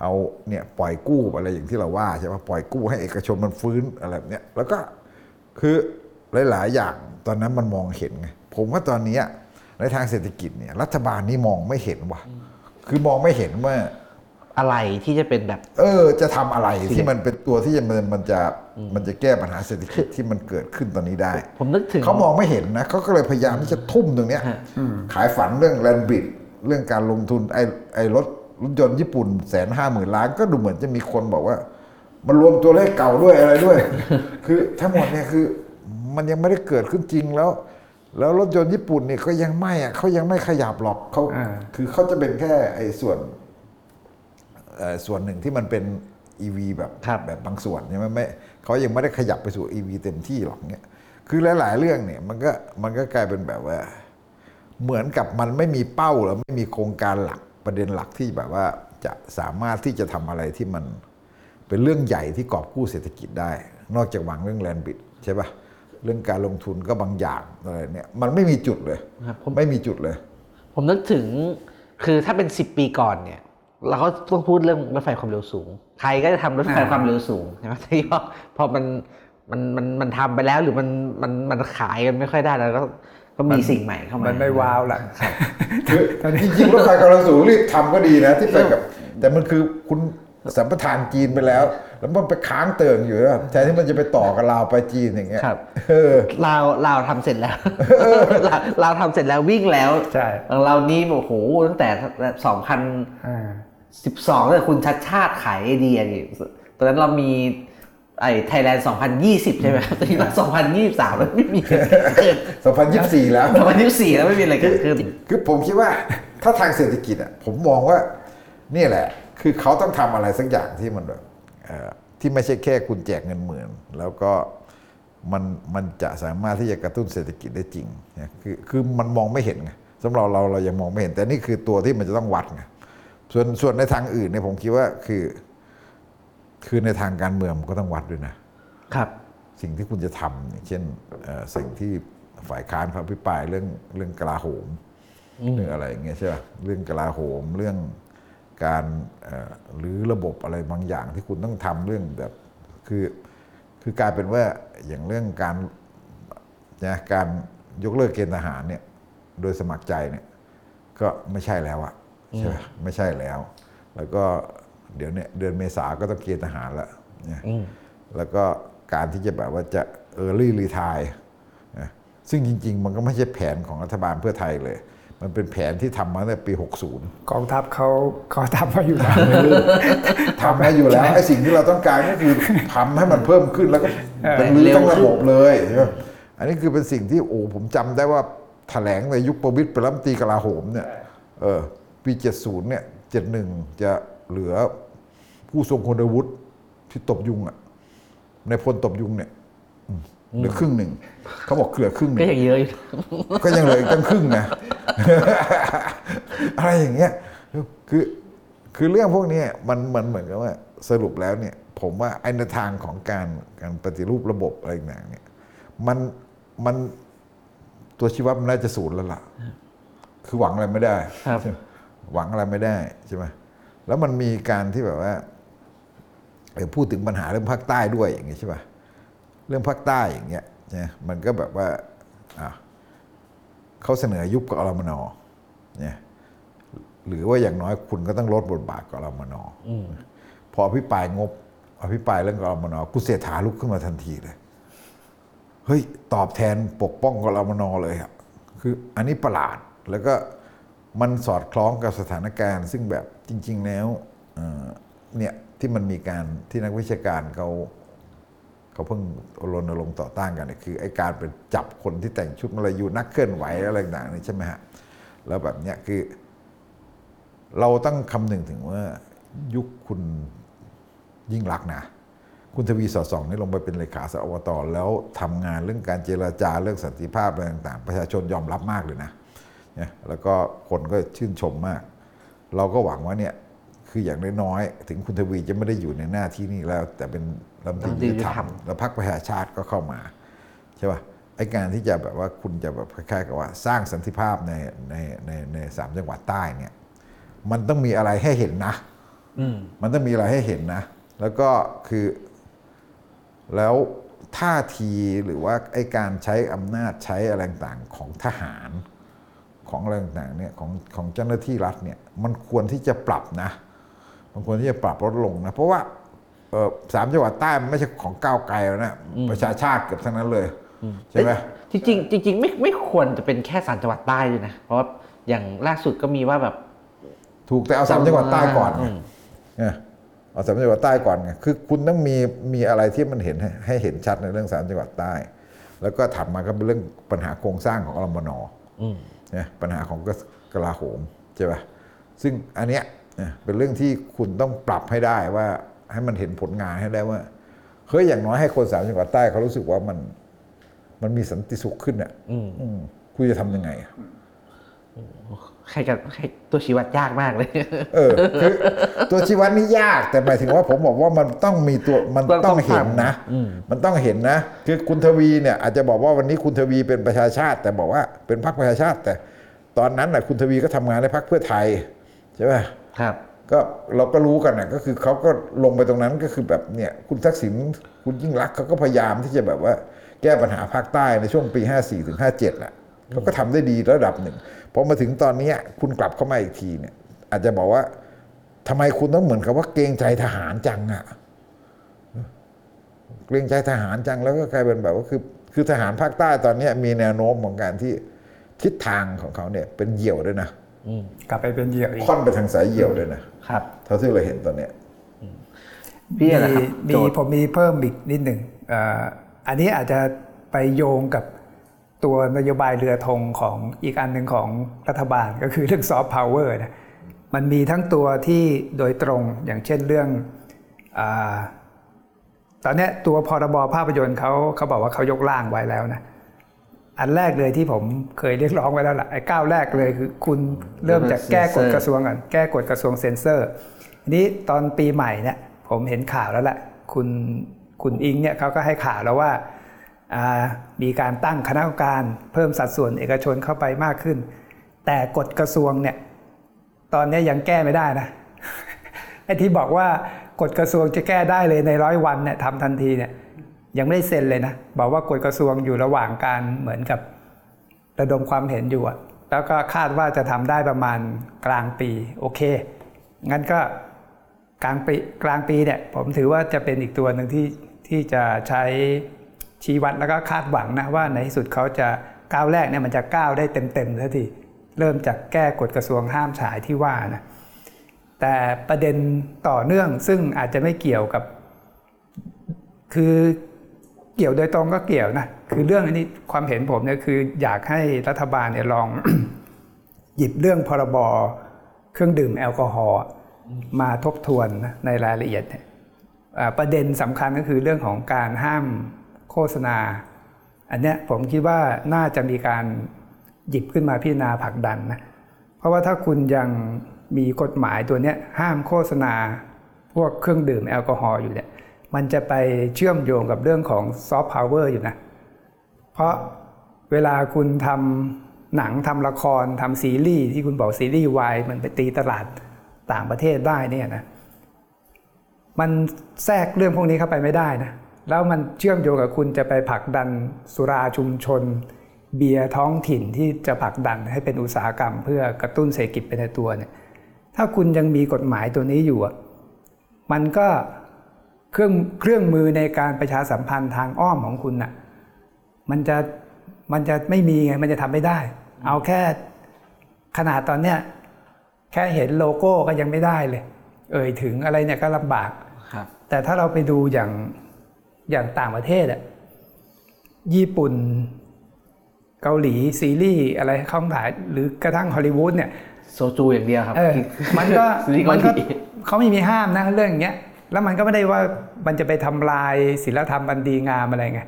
เอาเนี่ยปล่อยกู้อะไรอย่างที่เราว่าใช่ป่ะปล่อยกู้ให้เอกชนมันฟื้นอะไรแบบเนี้ยแล้วก็คือหลาย ๆ อย่างตอนนั้นมันมองเห็นไงผมว่าตอนเนี้ยในทางเศรษฐกิจเนี่ยรัฐบาลนี่มองไม่เห็นว่ะคือมองไม่เห็นว่า อะไรที่จะเป็นแบบ เออ จะทำอะไรที่มันเป็นตัวที่จะมันมันจะมันจะแก้ปัญหาเศรษฐกิจที่มันเกิดขึ้นตอนนี้ได้ ผมนึกถึงเขามองไม่เห็นนะเขาก็เลยพยายามที่จะทุ่มตรงเนี้ยฮะขายฝันเรื่องแลนบิดเรื่องการลงทุนไอ้ไอ้รถรถยนต์ญี่ปุ่นแสนห้าหมื่นล้านก็ดูเหมือนจะมีคนบอกว่า มันรวมตัวเลขเก่าด้วยอะไรด้วย คือทั้งหมดเนี่ยคือ มันยังไม่ได้เกิดขึ้นจริงแล้ว แล้วรถยนต์ญี่ปุ่นเนี่ยก็ยังไม่อะเขายังไม่ขยับหรอกเขาอ่าคือเขาจะเป็นแค่ไอ้ส่วนเอ่อ ส่วนหนึ่งที่มันเป็น EV แบบครับแบบบางส่วนใช่ไหมไม่เขายังไม่ได้ขยับไปสู่ EV เต็มที่หรอกเนี่ยคือหลายๆเรื่องเนี่ยมันก็มันก็กลายเป็นแบบว่า เหมือนกับมันไม่มีเป้าแล้วไม่มีโครงการหลักประเด็นหลักที่แบบว่าจะสามารถที่จะทำอะไรที่มันเป็นเรื่องใหญ่ที่กอบกู้เศรษฐกิจได้ นอกจากหวังเรื่องแลนบิดใช่ปะเรื่องการลงทุนก็บางอย่างอะไรเนี่ยมันไม่มีจุดเลยครับผมไม่มีจุดเลย ผมนึกถึงคือถ้าเป็น 10 ปีก่อนเนี่ย เราก็ต้องพูดเรื่องรถไฟความเร็วสูงใครก็จะทำรถไฟอ่าความเร็วสูงใช่ไหมที่พอพอมันมันมันมันทำไปแล้วหรือมันมันมันขายกันไม่ค่อยได้แล้วก็ก็มีสิ่งใหม่เข้ามา มันไม่ว้าวละคือจริงๆรถไฟกำลังสูงรีบทำก็ดีนะที่ไปกับ แต่มันคือคุณสัมปทานจีนไปแล้ว แล้วมันไปค้างเติ่งอยู่นะแทนที่มันจะไปต่อกับลาวไปจีนอย่างเงี้ยครับเออลาวลาวทำเสร็จแล้วลาวลาวทำเสร็จแล้ววิ่งแล้วใช่เรานี่โอ้โหตั้งแต่สองพัน อ่าสิบสองเลยคุณชัดชาติขายไอเดียนี่ตอนนั้นเรามีไอ้ไทยแลนด์ 2020 ใช่ไหมตอนนี้เรา2023 แล้วไม่มีเกิด2024 แล้ว 2024 แล้วไม่มีอะไรเกิดขึ้น คือผมคิดว่าถ้าทางเศรษฐกิจอะผมมองว่านี่แหละ คือเขาต้องทำอะไรสักอย่างที่มันแบบเอ่อที่ไม่ใช่แค่คุณแจกเงินหมื่น แล้วก็มันมันจะสามารถที่จะกระตุ้นเศรษฐกิจได้จริงเนี่ยคือคือมันมองไม่เห็นไงสำหรับเราเรายังมองไม่เห็น แต่นี่คือตัวที่มันจะต้องวัดไง ส่วนส่วนในทางอื่นเนี่ยผมคิดว่าคือ คือในทางการเมืองมันก็ต้องวัดด้วยนะครับ สิ่งที่คุณจะทำอย่างเช่นเอ่อสิ่งที่ฝ่ายค้านเขาพิปรายเรื่องเรื่องกลาโหมเรื่องอะไรอย่างเงี้ยใช่ป่ะเรื่องกลาโหมเรื่องการเอ่อหรือระบบอะไรบางอย่างที่คุณต้องทำเรื่องแบบคือคือกลายเป็นว่าอย่างเรื่องการนะการยกเลิกเกณฑ์ทหารเนี่ยโดยสมัครใจเนี่ยก็ไม่ใช่แล้วอะ ใช่ไหมไม่ใช่แล้ว แล้วก็เดี๋ยวเนี่ยเดือนเมษาก็ต้องเกณฑ์ทหารแล้วเนี่ยแล้วก็การที่จะแบบว่าจะเออรี่รีทายนะซึ่งจริง ๆ มันก็ไม่ใช่แผนของรัฐบาลเพื่อไทยเลย มันเป็นแผนที่ทำมาตั้งแต่ปี 60 กองทัพเขาเขาทำมาอยู่แล้วทำมาอยู่แล้วไอ้สิ่งที่เราต้องการก็คือทำให้มันเพิ่มขึ้นแล้วก็เออเป็นรื้อทั้งระบบเลยใช่ไหมอันนี้คือเป็นสิ่งที่โอ้ผมจำได้ว่าแถลงในยุคประวิตรเป็นรัฐมนตรีกลาโหมเนี่ยเออ ปี 70 เนี่ย 71 จะเหลือผู้ทรงคุณวุฒิที่ตบยุงอะ ในพลตบยุงเนี่ยอืมเหลือครึ่งหนึ่ง เขาบอกเหลือครึ่งหก็นึ่งยังเยอะอยู่ก็ยังเหลืออีกตั้งครึ่งนะ อะไรอย่างเงี้ย คือคือเรื่องพวกเนี้ยมันมันเหมือนกับว่าสรุปแล้วเนี่ย ผมว่าไอ้ในทางของการการปฏิรูประบบอะไรต่างๆเนี่ยมันมันตัวชีวัดมันน่าจะศูนย์แล้วล่ะ คือหวังอะไรไม่ได้ครับใช่ไหมหวังอะไรไม่ได้ใช่ไหมแล้วมันมีการที่แบบว่าเอ่อพูดถึงปัญหาเรื่องภาคใต้ด้วยอย่างเงี้ยใช่ป่ะเรื่องภาคใต้อย่างเงี้ยนะมันก็แบบว่าอะเขาเสนอยุบกอรมนเนี่ยหรือว่าอย่างน้อยคุณก็ต้องลดบทบาทกอรมนพออภิปรายงบอภิปรายเรื่องกอรมนกุเศรษฐาลุกขึ้นมาทันทีเลยเฮ้ยตอบแทนปกป้องกรมนเลยอะคืออันนี้ประหลาดแล้วก็ มันสอดคล้องกับสถานการณ์ ซึ่งแบบจริง ๆ แล้วเนี่ยที่มันมีการที่นักวิชาการเขาเขาเพิ่งรณรงค์ต่อต้านกันเนี่ยคือไอ้การเป็นจับคนที่แต่งชุดมลายูนักเคลื่อนไหวอะไรต่างๆนี่ใช่ไหมฮะแล้วแบบเนี้ยคือ เราต้องคำนึงถึงว่า ยุคคุณยิ่งรักนะ คุณทวีสอดส่องนี่ลงไปเป็นเลขาสอบตแล้วทำงานเรื่องการเจรจาเรื่องสันติภาพอะไรต่างๆ ประชาชนยอมรับมากเลยนะ นี่ยแล้วก็คนก็ชื่นชมมาก เราก็หวังว่าเนี่ยคืออย่างน้อยๆถึงคุณทวีจะไม่ได้อยู่ในหน้าที่นี้แล้ว แต่เป็นรัฐมนตรียุติธรรมแล้วพรรคประชาชาติก็เข้ามาใช่ป่ะไอ้การที่จะแบบว่าคุณจะแบบคล้ายๆกับว่าสร้างสันติภาพในในในในสามจังหวัดใต้เนี่ย มันต้องมีอะไรให้เห็นนะอืมมันต้องมีอะไรให้เห็นนะ แล้วก็คือ แล้วท่าทีหรือว่าไอ้การใช้อำนาจใช้อะไรต่างๆของทหาร ของอะไรต่างๆเนี่ยของของเจ้าหน้าที่รัฐเนี่ยมันควรที่จะปรับนะมันควรที่จะปรับลดลงนะเพราะว่าเอ่อสามจังหวัดใต้มันไม่ใช่ของก้าวไกลแล้วนะประชาชาติเกือบทั้งนั้นเลยใช่ไหมจริงๆจริงๆไม่ไม่ควรจะเป็นแค่สามจังหวัดใต้ด้วยนะเพราะว่าอย่างล่าสุดก็มีว่าแบบ ถูกแต่เอาสามจังหวัดใต้ก่อนไงมเนี่ยเอาสามจังหวัดใต้ก่อนไงคือคุณต้องมีมีอะไรที่มันเห็นให้ให้เห็นชัดในเรื่องสามจังหวัดใต้ แล้วก็ถัดมาก็เป็นเรื่องปัญหาโครงสร้างของอรมนอืมเนี่ยปัญหาของกลาโหมใช่ป่ะซึ่งอันเนี้ยเนี่ยเป็นเรื่องที่คุณต้องปรับให้ได้ว่าให้มันเห็นผลงานให้ได้ว่าเฮ้ยอย่างน้อยให้คนสามจังหวัดใต้เขารู้สึกว่ามันมันมีสันติสุขขึ้นอะอืมอืมคุณจะทำยังไงอะ ใครกันใครตัวชี้วัดยากมากเลย เออคือตัวชี้วัดนี่ยากแต่หมายถึงว่าผมบอกว่ามันต้องมีตัวมันต้องต้องเห็นนะอืมมันต้องเห็นนะ คือคุณทวีเนี่ยอาจจะบอกว่าวันนี้คุณทวีเป็นประชาชาติ แต่บอกว่าเป็นพรรคประชาชาติ แต่ ตอนนั้นน่ะคุณทวีก็ทำงานในพรรคเพื่อไทยใช่ไหมครับก็เราก็รู้กันนะก็คือเขาก็ลงไปตรงนั้นก็คือแบบเนี่ยคุณทักษิณคุณยิ่งรักษณ์เขาก็พยายามที่จะแบบว่า แก้ปัญหาภาคใต้ในช่วงปี 54ถึง57แหละ เขาก็ทำได้ดีระดับหนึ่งพอมาถึงตอนเนี้ยคุณกลับเข้ามาอีกทีเนี่ยอาจจะบอกว่าทำไมคุณต้องเหมือนกับว่าเกรงใจทหารจังอะเกรงใจทหารจังแล้วก็กลายเป็นแบบว่าคือคือทหารภาคใต้ตอนเนี้ยมีแนวโน้มของการที่ทิศทางของเขาเนี่ยเป็นเหยี่ยวด้วยนะอืมกลับไปเป็นเหยื่ออีกค่อนไปทางสายเหยี่ยวด้วยนะครับเท่าที่เราเห็นตอนเนี้ยพี่อะไรครับมีโจมีทย์ผมมีเพิ่มอีกนิดหนึ่งเอ่ออันนี้อาจจะไปโยงกับ ตัวนโยบายเรือธงของอีกอันหนึ่งของรัฐบาลก็คือเรื่องซอฟต์พาวเวอร์นะมันมีทั้งตัวที่โดยตรงอย่างเช่นเรื่องอตอนนี้ตัวพรบภาพยนตร์เขาเขาบอกว่าเขายกร่างไว้แล้วนะอันแรกเลยที่ผมเคยเรียกร้องไว้แล้วล่ะไอ้ก้าวแรกเลยคือคุณเริ่มจากแก้กฎกระทรวงก่อนแก้กฎกระทรวงเซ็นเซอร์ทีนี้ตอนปีใหม่เนี่ยผมเห็นข่าวแล้วแหละคุณคุณอิงเนี่ยเขาก็ให้ข่าวแล้วว่า มีการตั้งคณะกรรมการเพิ่มสัดส่วนเอกชนเข้าไปมากขึ้น แต่กฎกระทรวงเนี่ยตอนนี้ยังแก้ไม่ได้นะไอ้ที่บอกว่ากฎกระทรวงจะแก้ได้เลยในร้อยวันเนี่ยทำทันทีเนี่ยยังไม่ได้เซ็นเลยนะบอกว่ากฎกระทรวงอยู่ระหว่างการเหมือนกับระดมความเห็นอยู่อะแล้วก็คาดว่าจะทำได้ประมาณกลางปีโอเค งั้นก็กลางปีกลางปีเนี่ยผมถือว่าจะเป็นอีกตัวหนึ่งที่ที่จะใช้ ชี้วัดแล้วก็คาดหวังนะว่าในที่สุดเขาจะก้าวแรกเนี่ยมันจะก้าวได้เต็มๆทันทีเริ่มจากแก้กฎกระทรวงห้ามฉายที่ว่านะแต่ประเด็นต่อเนื่องซึ่งอาจจะไม่เกี่ยวกับ คือเกี่ยวโดยตรงก็เกี่ยวนะคือเรื่องอันนี้ความเห็นผมเนี่ยคืออยากให้รัฐบาลเนี่ยลอง หยิบเรื่องพรบเครื่องดื่มแอลกอฮอล์มาทบทวนนะในรายละเอียดประเด็นสำคัญก็คือเรื่องของการห้าม โฆษณา อันเนี้ยผมคิดว่าน่าจะมีการหยิบขึ้นมาพิจารณาผลักดันนะเพราะว่าถ้าคุณยังมีกฎหมายตัวเนี้ยห้ามโฆษณา พวกเครื่องดื่มแอลกอฮอล์อยู่เนี่ยมันจะไปเชื่อมโยงกับเรื่องของ soft power อยู่นะ เพราะเวลาคุณทำหนังทำละครทำซีรีส์ที่คุณบอกซีรีส์วายมันไปตีตลาดต่างประเทศได้เนี่ยนะ มันแทรกเรื่องพวกนี้เข้าไปไม่ได้นะ แล้วมันเชื่อมโยงกับคุณจะไปผลักดันสุราชุมชน เบียร์ท้องถิ่นที่จะผลักดันให้เป็นอุตสาหกรรม เพื่อกระตุ้นเศรษฐกิจไปในตัวเนี่ยถ้าคุณยังมีกฎหมายตัวนี้อยู่อะมันก็เครื่องเครื่องมือในการประชาสัมพันธ์ทางอ้อมของคุณน่ะมันจะมันจะไม่มีไงมันจะทำไม่ได้ เอาแค่ขนาดตอนเนี้ยแค่เห็นโลโก้ก็ยังไม่ได้เลย เอ่ยถึงอะไรเนี่ยก็ลำบากครับแต่ถ้าเราไปดูอย่าง อย่างต่างประเทศอะญี่ปุ่น เกาหลีซีรีส์อะไรเข้าถ่ายหรือกระทั่งฮอลลีวูดเนี่ยโซจูอย่างเดียวครับเออมันก็ซีรีส์มัเกานก็เขาไม่มีห้ามนะเรื่องอย่างเงี้ยแล้วมันก็ไม่ได้ว่ามันจะไปทำลายศีลธรรมอันดีงามอะไรไง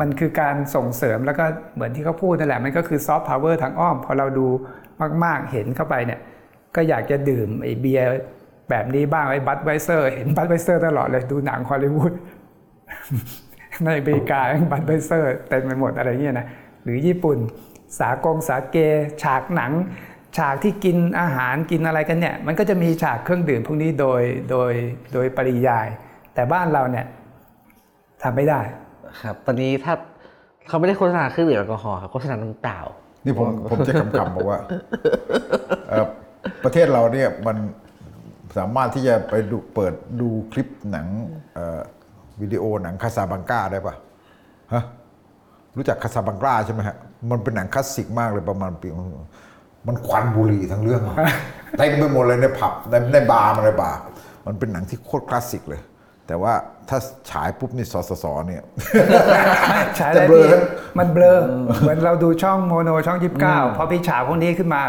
มันคือการส่งเสริมแล้วก็เหมือนที่เขาพูดนั่นแหละมันก็คือ soft power ทางอ้อม พอเราดูมาก ๆ เห็นเข้าไปเนี่ย ก็อยากจะดื่มไอ้เบียร์แบบนี้บ้างไอ้ Budweiser เห็น Budweiser ตลอดเลยดูหนังฮอลลีวูด ในอเมริกาบัตไวเซอร์เต็มไปหมดอะไรเงี้ยนะหรือญี่ปุ่น สากงสาเก ฉากหนัง ฉากที่กินอาหารกินอะไรกันเนี่ย มันก็จะมีฉากเครื่องดื่มพวกนี้โดยโดยโดยปริยาย แต่บ้านเราเนี่ยทำไม่ได้ ครับ ตอนนี้ถ้าเขาไม่ได้โฆษณาเครื่องดื่มแอลกอฮอล์ครับโฆษณาน้ำเปล่านี่ผมผมจะคำคำๆบอกว่าเอ่อประเทศเราเนี่ยมันสามารถที่จะไปดูเปิดดูคลิปหนังเอ่อ วิดีโอหนังคาซาบลังกาได้ปะฮะรู้จักคาซาบลังกาใช่ไหมฮะมันเป็นหนังคลาสสิกมากเลยประมาณปีมันควันบุหรี่ทั้งเรื่องเต็มไปหมดเลยในผับในในบาร์มันในบาร์มันเป็นหนังที่โคตรคลาสสิกเลย แต่ว่าถ้าฉายปุ๊บนี่สสสเนี่ยใช้จะได้เบลอพี่ทั้งมันเบลอเหมือนเราดูช่องโมโนช่องยี่สิบเก้าพอพี่ฉากพวกนี้ขึ้นมา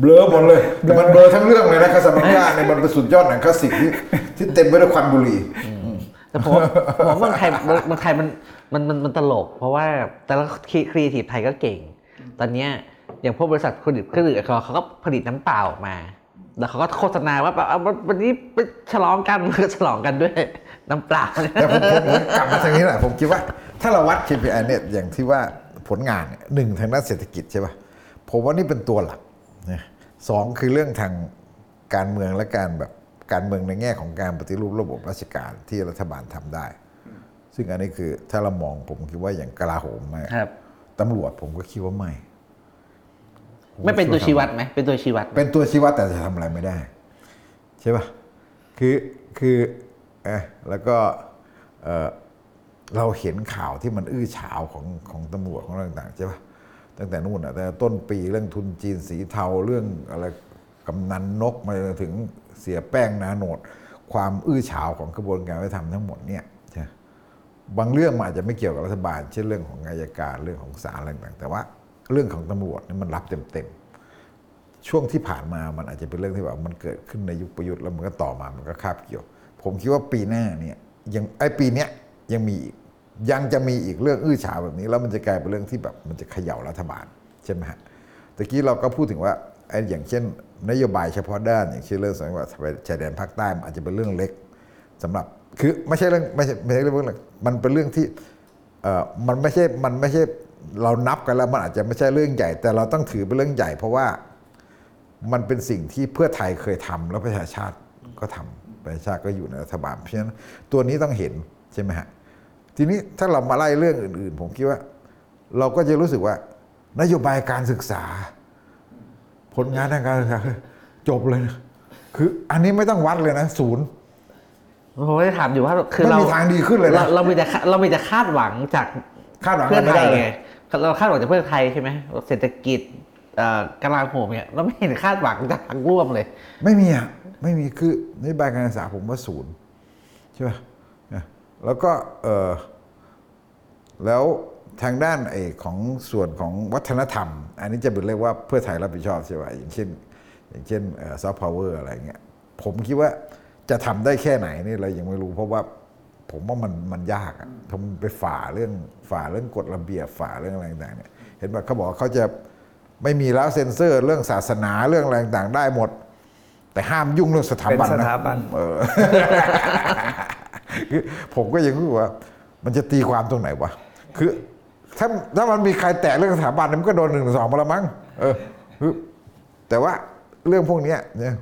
เบลอหมดเลยแต่มันเบลอทั้งเรื่องเลยนะคาซาบลังกาเนี่ยมันเป็นสุดยอดหนังคลาสสิกที่ที่เต็มไปด้วยควันบุหรี่ แต่ผมว่าผมว่าเมืองไทยเมืองไทยมันมันมันมันตลก เพราะว่าแต่ละครีเอทีฟไทยก็เก่ง ตอนเนี้ยอย่างพวกบริษัทผลิตเครื่องดื่มแอลกอฮอล์เขาก็ผลิตน้ำเปล่าออกมา แล้วเขาก็โฆษณาว่าแบบเอาวันนี้ไปฉลองกันก็ฉลองกันด้วยน้ำเปล่าแต่ผมผมผมกลับมาทางนี้แหละผมคิดว่า ถ้าเราวัด KPI เนี่ยอย่างที่ว่าผลงานเนี่ยหนึ่งทางด้านเศรษฐกิจใช่ป่ะผมว่านี่เป็นตัวหลักนะสองคือเรื่องทางการเมืองและการแบบ การเมืองในแง่ของการปฏิรูประบบราชการที่รัฐบาลทำได้ ซึ่งอันนี้คือถ้าเรามองผมคิดว่าอย่างกลาโหมเนี่ยครับตำรวจผมก็คิดว่าไม่ ไม่เป็นตัวชี้วัดไหมเป็นตัวชี้วัดไหมเป็นตัวชี้วัดแต่จะทำอะไรไม่ได้ ใช่ป่ะคือคือเอะแล้วก็เอ่อเราเห็นข่าวที่มันอื้อฉาวของของตำรวจของอะไรต่างๆใช่ป่ะตั้งแต่นู่นอะแต่ต้นปีเรื่องทุนจีนสีเทาเรื่องอะไรกำนันนกมาจนถึง เสียแป้งนาโนด ความอื้อฉาวของกระบวนการยุติธรรมทั้งหมดเนี่ยใช่บางเรื่องมันอาจจะไม่เกี่ยวกับรัฐบาล เช่นเรื่องของอายการเรื่องของศาลอะไรต่างๆแต่ว่าเรื่องของตำรวจนี่มันรับเต็มๆช่วงที่ผ่านมามันอาจจะเป็นเรื่องที่แบบมันเกิดขึ้นในยุคประยุทธ์แล้วมันก็ต่อมามันก็คาบเกี่ยว ผมคิดว่าปีหน้าเนี่ยยังไอ้ปีเนี้ยยังมีอีกยังจะมีอีกเรื่องอื้อฉาวแบบนี้ แล้วมันจะกลายเป็นเรื่องที่แบบมันจะเขย่ารัฐบาลใช่ไหมฮะตะกี้เราก็พูดถึงว่าไอ้อย่างเช่น นโยบายเฉพาะด้านอย่างเช่นเรื่องสังหวัดชายแดนภาคใต้อาจจะเป็นเรื่องเล็กสำหรับคือไม่ใช่เรื่องไม่ใช่ไม่ใช่เรื่องเล็กมันเป็นเรื่องที่เอ่อมันไม่ใช่มันไม่ใช่เรานับกันแล้วมันอาจจะไม่ใช่เรื่องใหญ่ แต่เราต้องถือเป็นเรื่องใหญ่ เพราะว่ามันเป็นสิ่งที่เพื่อไทยเคยทำแล้วประชาชาติก็ทำประชาชาติก็อยู่ในรัฐบาลเพราะฉะนั้นตัวนี้ต้องเห็นใช่ไหมฮะทีนี้ถ้าเรามาไล่เรื่องอื่น ๆ ผมคิดว่า เราก็จะรู้สึกว่านโยบายการศึกษา ผลงานทางการศึกษาจบเลยนะคืออันนี้ไม่ต้องวัดเลยนะศูนย์ผมจะถามอยู่ว่าคือไม่เรามีทางดีขึ้นเลยนะเราเรามีแต่คาเรามีแต่คาดหวังจากคาดหวังเพื่อไม่ไทได้ยเลไงย เราคาดหวังจากเพื่อไทยใช่ไหมเศรษฐกิจเอ่อกลาโหมเนี่ยเราไม่เห็นคาดหวังจากทางร่วมเลย ไม่มีอะ ไม่มีคือนโยบายการศึกษาผมว่าศูนย์ใช่ไหมนะแล้วก็เออแล้ว ทางด้านไอ้ของส่วนของวัฒนธรรม อันนี้จะเป็นเรียกว่าเพื่อไทยรับผิดชอบใช่ไหมอย่างเช่น อย่างเช่นซอฟต์พาวเวอร์อะไรเงี้ยผมคิดว่าจะทำได้แค่ไหนนี่เรายังไม่รู้เพราะว่าผมว่ามันมันยากอะผมไปฝ่าเรื่องฝ่าเรื่องกฎระเบียบฝ่าเรื่องอะไรต่างๆเนี่ยเห็นว่าเขาบอกว่าเขาจะไม่มีแล้วเซ็นเซอร์เรื่องศาสนาเรื่องอะไรต่างๆได้หมด แต่ห้ามยุ่งเรื่องสถาเป็นบันสนะถาบันเออคือผมก็ยังรู้สึกว่า มันจะตีความตรงไหนวะคือ ถ้าถ้ามันมีใครแตะเรื่องสถาบันมันก็โดนหนึ่งสองมาละมั้งเออ แต่ว่าเรื่องพวกนี้เนี่ย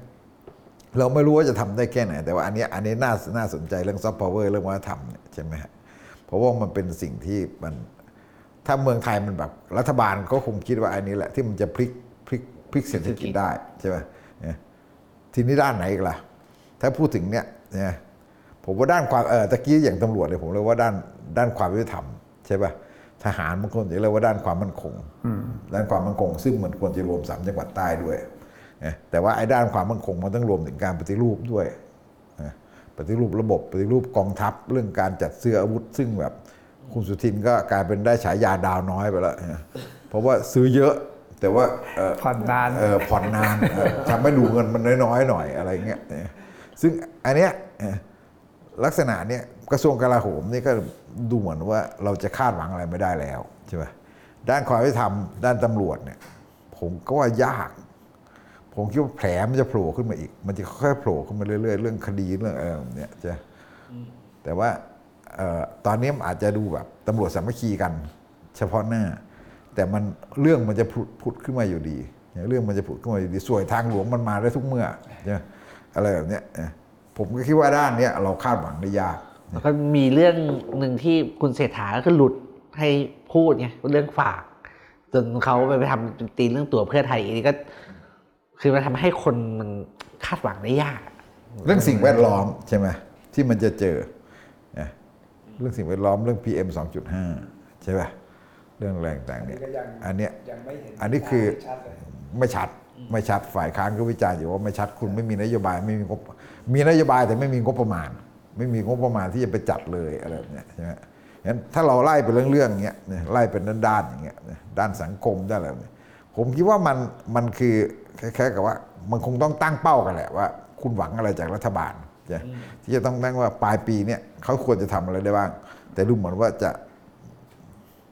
เราไม่รู้ว่าจะทำได้แค่ไหน แต่ว่าอันนี้อันนี้น่าน่าสนใจเรื่องซอฟต์พาวเวอร์เรื่องวัฒนธรรมใช่ไหมฮะเพราะว่ามันเป็นสิ่งที่มันถ้าเมืองไทยมันแบบรัฐบาลก็คงคิดว่าอันนี้แหละ ที่มันจะพลิกพลิกพลิกเศรษฐกิจได้ใช่ไหมเนี่ยทีนี้ด้านไหนอีกล่ะ ถ้าพูดถึงเนี่ยเนี่ยผมว่าด้านความเออตะกี้อย่างตำรวจเนี่ยผมเรียกว่าด้านด้านความยุติธรรมใช่ป่ะ ทหารบางคนจะเรียกว่าด้านความมั่นคงด้านความมั่นคง ซึ่งมันควรจะรวมสามจังหวัดใต้ด้วยนะแต่ว่าไอ้ด้านความมั่นคงมันต้องรวมถึงการปฏิรูปด้วยนะปฏิรูประบบปฏิรูปกองทัพเรื่องการจัดซื้ออาวุธ ซึ่งแบบคุณสุทินก็กลายเป็นได้ฉายาดาวน้อยไปแล้วนะเพราะว่าซื้อเยอะแต่ว่าเอ่อผ่อนนานเออผ่อนนานเออทำให้ดูเงินมันน้อยๆหน่อยอะไรเงี้ยเออซึ่งอันเนี้ยเออลักษณะเนี้ย กระทรวงกลาโหมนี่ก็ดูเหมือนว่าเราจะคาดหวังอะไรไม่ได้แล้วใช่ไหมด้านความยุติธรรมด้านตำรวจเนี่ยผมก็ว่ายาก ผมคิดว่าแผลมันจะโผล่ขึ้นมาอีก มันจะค่อยๆโผล่ขึ้นมาเรื่อยๆ เรื่องคดีเรื่องอะไรแบบเนี้ยจะแต่ว่าออตอนนี้อาจจะดูแบบตำรวจสามัคคีกัน เฉพาะหน้า แต่มันเรื่องมันจะผุดขึ้นมาอยู่ดีเรื่องมันจะผุดขึ้นมาอยู่ดีสวยทางหลวงมันมาได้ทุกเมื่อใช่อะไรแบบเนี้ยผมก็คิดว่าด้านเนี้ยเราคาดหวังได้ยาก แล้วก็มีเรื่องหนึ่งที่คุณเศรษฐาก็คือหลุดให้พูดไงเรื่องฝาก จนเขาไปทำตีเรื่องตัวเพื่อไทยอันนี้ก็ คือมันทำให้คนมันคาดหวังได้ยาก เรื่องสิ่งแวดล้อมใช่ไหมที่มันจะเจอนะเรื่องสิ่งแวดล้อมเรื่อง PM 2.5 ใช่ป่ะเรื่องแรงต่างๆเนี่ยอันเนี้ยยังไม่เห็นอันนี้คือไม่ชัดไม่ชัดฝ่ายค้านก็วิจารณ์อยู่ว่าไม่ชัดคุณไม่มีนโยบายไม่มีงบมีนโยบายแต่ไม่มีงบประมาณ ไม่มีงบประมาณที่จะไปจัดเลยอะไรแบบเนี้ยใช่ไหมงั้นถ้าเราไล่ไปเรื่องๆอย่างเงี้ยเนี่ยไล่เป็นด้านๆอย่างเงี้ยเนี่ยด้านสังคมด้านอะไรแบบเนี้ยผมคิดว่ามันมันคือคล้ายๆกับว่ามันคงต้องตั้งเป้ากันแหละว่า คุณหวังอะไรจากรัฐบาลใช่ที่จะต้องตั้งว่าปลายปีเนี่ยเขาควรจะทำอะไรได้บ้าง แต่ดูเหมือนว่าจะ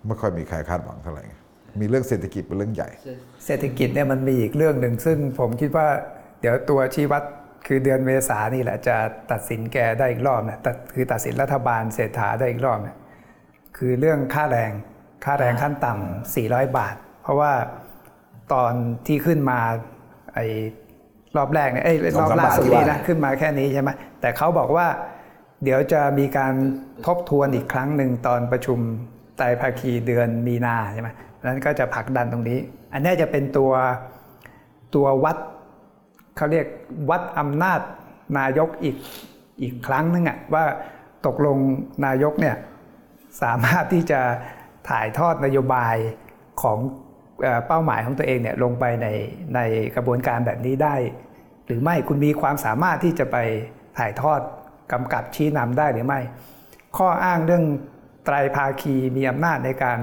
ไม่ค่อยมีใครคาดหวังเท่าไหร่มีเรื่องเศรษฐกิจเป็นเรื่องใหญ่ เศรษฐกิจเนี่ยมันมีอีกเรื่องหนึ่งซึ่งผมคิดว่า เดี๋ยวตัวชี้วัด คือเดือนเมษานี่แหละจะตัดสินแกได้อีกรอบนะตัดคือตัดสินรัฐบาลเศรษฐาได้อีกรอบเนี่ยคือเรื่องค่าแรงค่าแรงขั้นต่ำ400 บาท เพราะว่าตอนที่ขึ้นมาไอ้รอบแรกเนี่ยเอ้ยรอบล่าสุดนี้นะขึ้นมาแค่นี้ใช่ไหมแต่เขาบอกว่า เดี๋ยวจะมีการทบทวนอีกครั้งหนึ่งตอนประชุมไตรภาคีเดือนมีนาใช่ไหมนั้นก็จะผลักดันตรงนี้ อันนี้จะเป็นตัวตัววัด เขาเรียกวัดอำนาจนายกอีกอีกครั้งหนึงอะว่าตกลงนายกเนี่ยสามารถที่จะถ่ายทอดนโยบายของเป้าหมายของตัวเองเนี่ยลงไปในในกระบวนการแบบนี้ได้ หรือไม่คุณมีความสามารถที่จะไปถ่ายทอดกำกับชี้นำได้หรือไม่ ข้ออ้างเรื่องไตรภาคีมีอำนาจในการ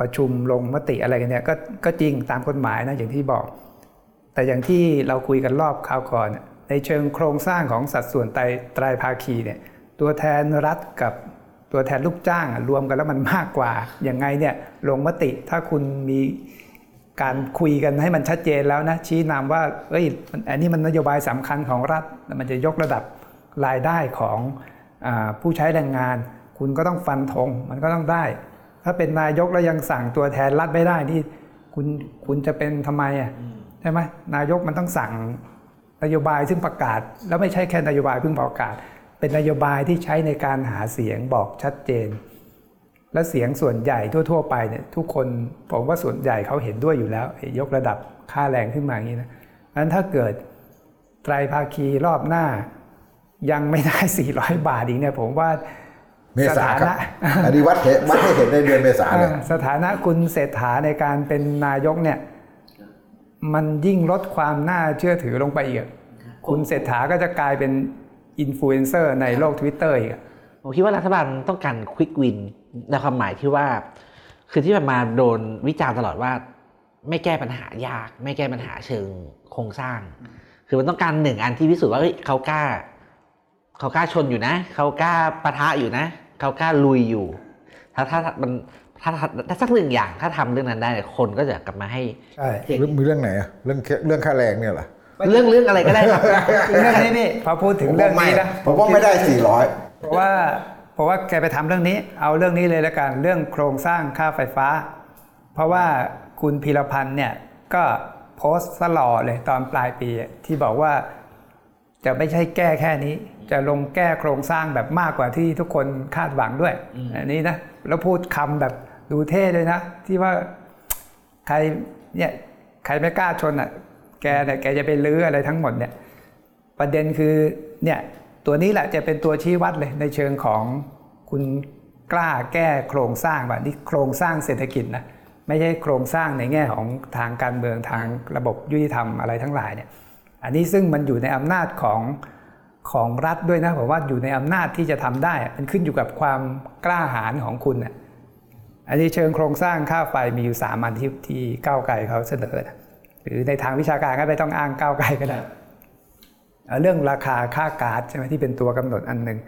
ประชุมลงมติอะไรกันเนี่ยกก็จริงตามกฎหมายนะอย่างที่บอก แต่อย่างที่เราคุยกันรอบคราวก่อน ในเชิงโครงสร้างของสัดส่วนไตรไตรภาคีเนี่ยตัวแทนรัฐกับตัวแทนลูกจ้างรวมกันแล้วมันมากกว่าอย่างไงเนี่ยลงมติถ้าคุณมีการคุยกันให้มันชัดเจนแล้วนะชี้นำว่าเอ้ยอันนี้มันนโยบายสำคัญของรัฐมันจะยกระดับรายได้ของอผู้ใช้แรงงาน คุณก็ต้องฟันธงมันก็ต้องได้ ถ้าเป็นนายกแล้วยังสั่งตัวแทนรัฐไม่ได้นี่คุณคุณจะเป็นทำไมอะ ใช่ไหมนายกมันต้องสั่งนโยบายซึ่งประกาศ แล้วไม่ใช่แค่นโยบายเพิ่งประกาศ เป็นนโยบายที่ใช้ในการหาเสียงบอกชัดเจน และเสียงส่วนใหญ่ทั่ว ๆ ไปเนี่ยทุกคนผมว่าส่วนใหญ่เขาเห็นด้วยอยู่แล้วไอ้ยกระดับค่าแรงขึ้นมาอย่างนี้นะนั้นถ้าเกิดไตรภาคีรอบหน้า ยังไม่ได้ 400 บาทอีกเนี่ยผมว่าเมษาครับสถานะอันนี้วัดเห็นวัดให้เห็นในเดือนเมษาเลยอ่าสถานะคุณเศรษฐาในการเป็นนายกเนี่ย มันยิ่งลดความน่าเชื่อถือลงไปอีกอะคุณเศรษฐาก็จะกลายเป็นอินฟลูเอนเซอร์ในโลกทวิตเตอร์อีกอะผมคิดว่ารัฐบาลต้องการ quick winในความหมายที่ว่า คือที่ผ่านมาโดนวิจารณ์ตลอดว่า ไม่แก้ปัญหายาก ไม่แก้ปัญหาเชิงโครงสร้าง คือมันต้องการหนึ่งอันที่พิสูจน์ว่าเฮ้ยเขากล้า เขากล้าชนอยู่นะ เขากล้าปะทะอยู่นะ เขากล้าลุยอยู่ถ้าถ้ามัน ถ้าถ้าถ้าสักหนึ่งอย่างถ้าทำเรื่องนั้นได้เนี่ยคนก็จะกลับมาให้ใช่เรื่องมีเรื่องไหนอะเรื่องแค่เรื่องค่าแรงเนี่ยเหรอเรื่องเรื่องอะไรก็ได้ครับคือเรื่องนี้นี่พอพูดถึงเรื่องนี้นะผมว่าไม่ได้สี่ร้อยเพราะว่าเพราะว่าแกไปทำเรื่องนี้ เอาเรื่องนี้เลยละกันเรื่องโครงสร้างค่าไฟฟ้า เพราะว่าคุณพีรพันธ์เนี่ยก็โพสต์สลอเลยตอนปลายปีอะที่บอกว่าจะไม่ใช่แก้แค่นี้ จะลงแก้โครงสร้างแบบมากกว่าที่ทุกคนคาดหวังด้วย อันนี้นะ แล้วพูดคำแบบ ดูเท่เลยนะ ที่ว่าใครเนี่ยใครไม่กล้าชนอะแกเนี่ยแกจะไปลื้ออะไรทั้งหมดเนี่ยประเด็นคือเนี่ยตัวนี้แหละจะเป็นตัวชี้วัดเลยในเชิงของคุณกล้าแก้โครงสร้างแบบนี่โครงสร้างเศรษฐกิจนะไม่ใช่โครงสร้างในแง่ของทางการเมืองทางระบบยุติธรรมอะไรทั้งหลายเนี่ยอันนี้ซึ่งมันอยู่ในอำนาจของของรัฐด้วยนะผมว่าอยู่ในอำนาจที่จะทำได้ มันขึ้นอยู่กับความกล้าหาญของคุณน่ะ อันนี้เชิงโครงสร้างค่าไฟมีอยู่สามอันที่ที่ก้าวไกลเขาเสนอนะหรือในทางวิชาการก็ไม่ต้องอ้างก้าวไกลก็ได้เรื่องราคาค่าก๊าซใช่ไหมที่เป็นตัวกำหนดอันหนึ่ง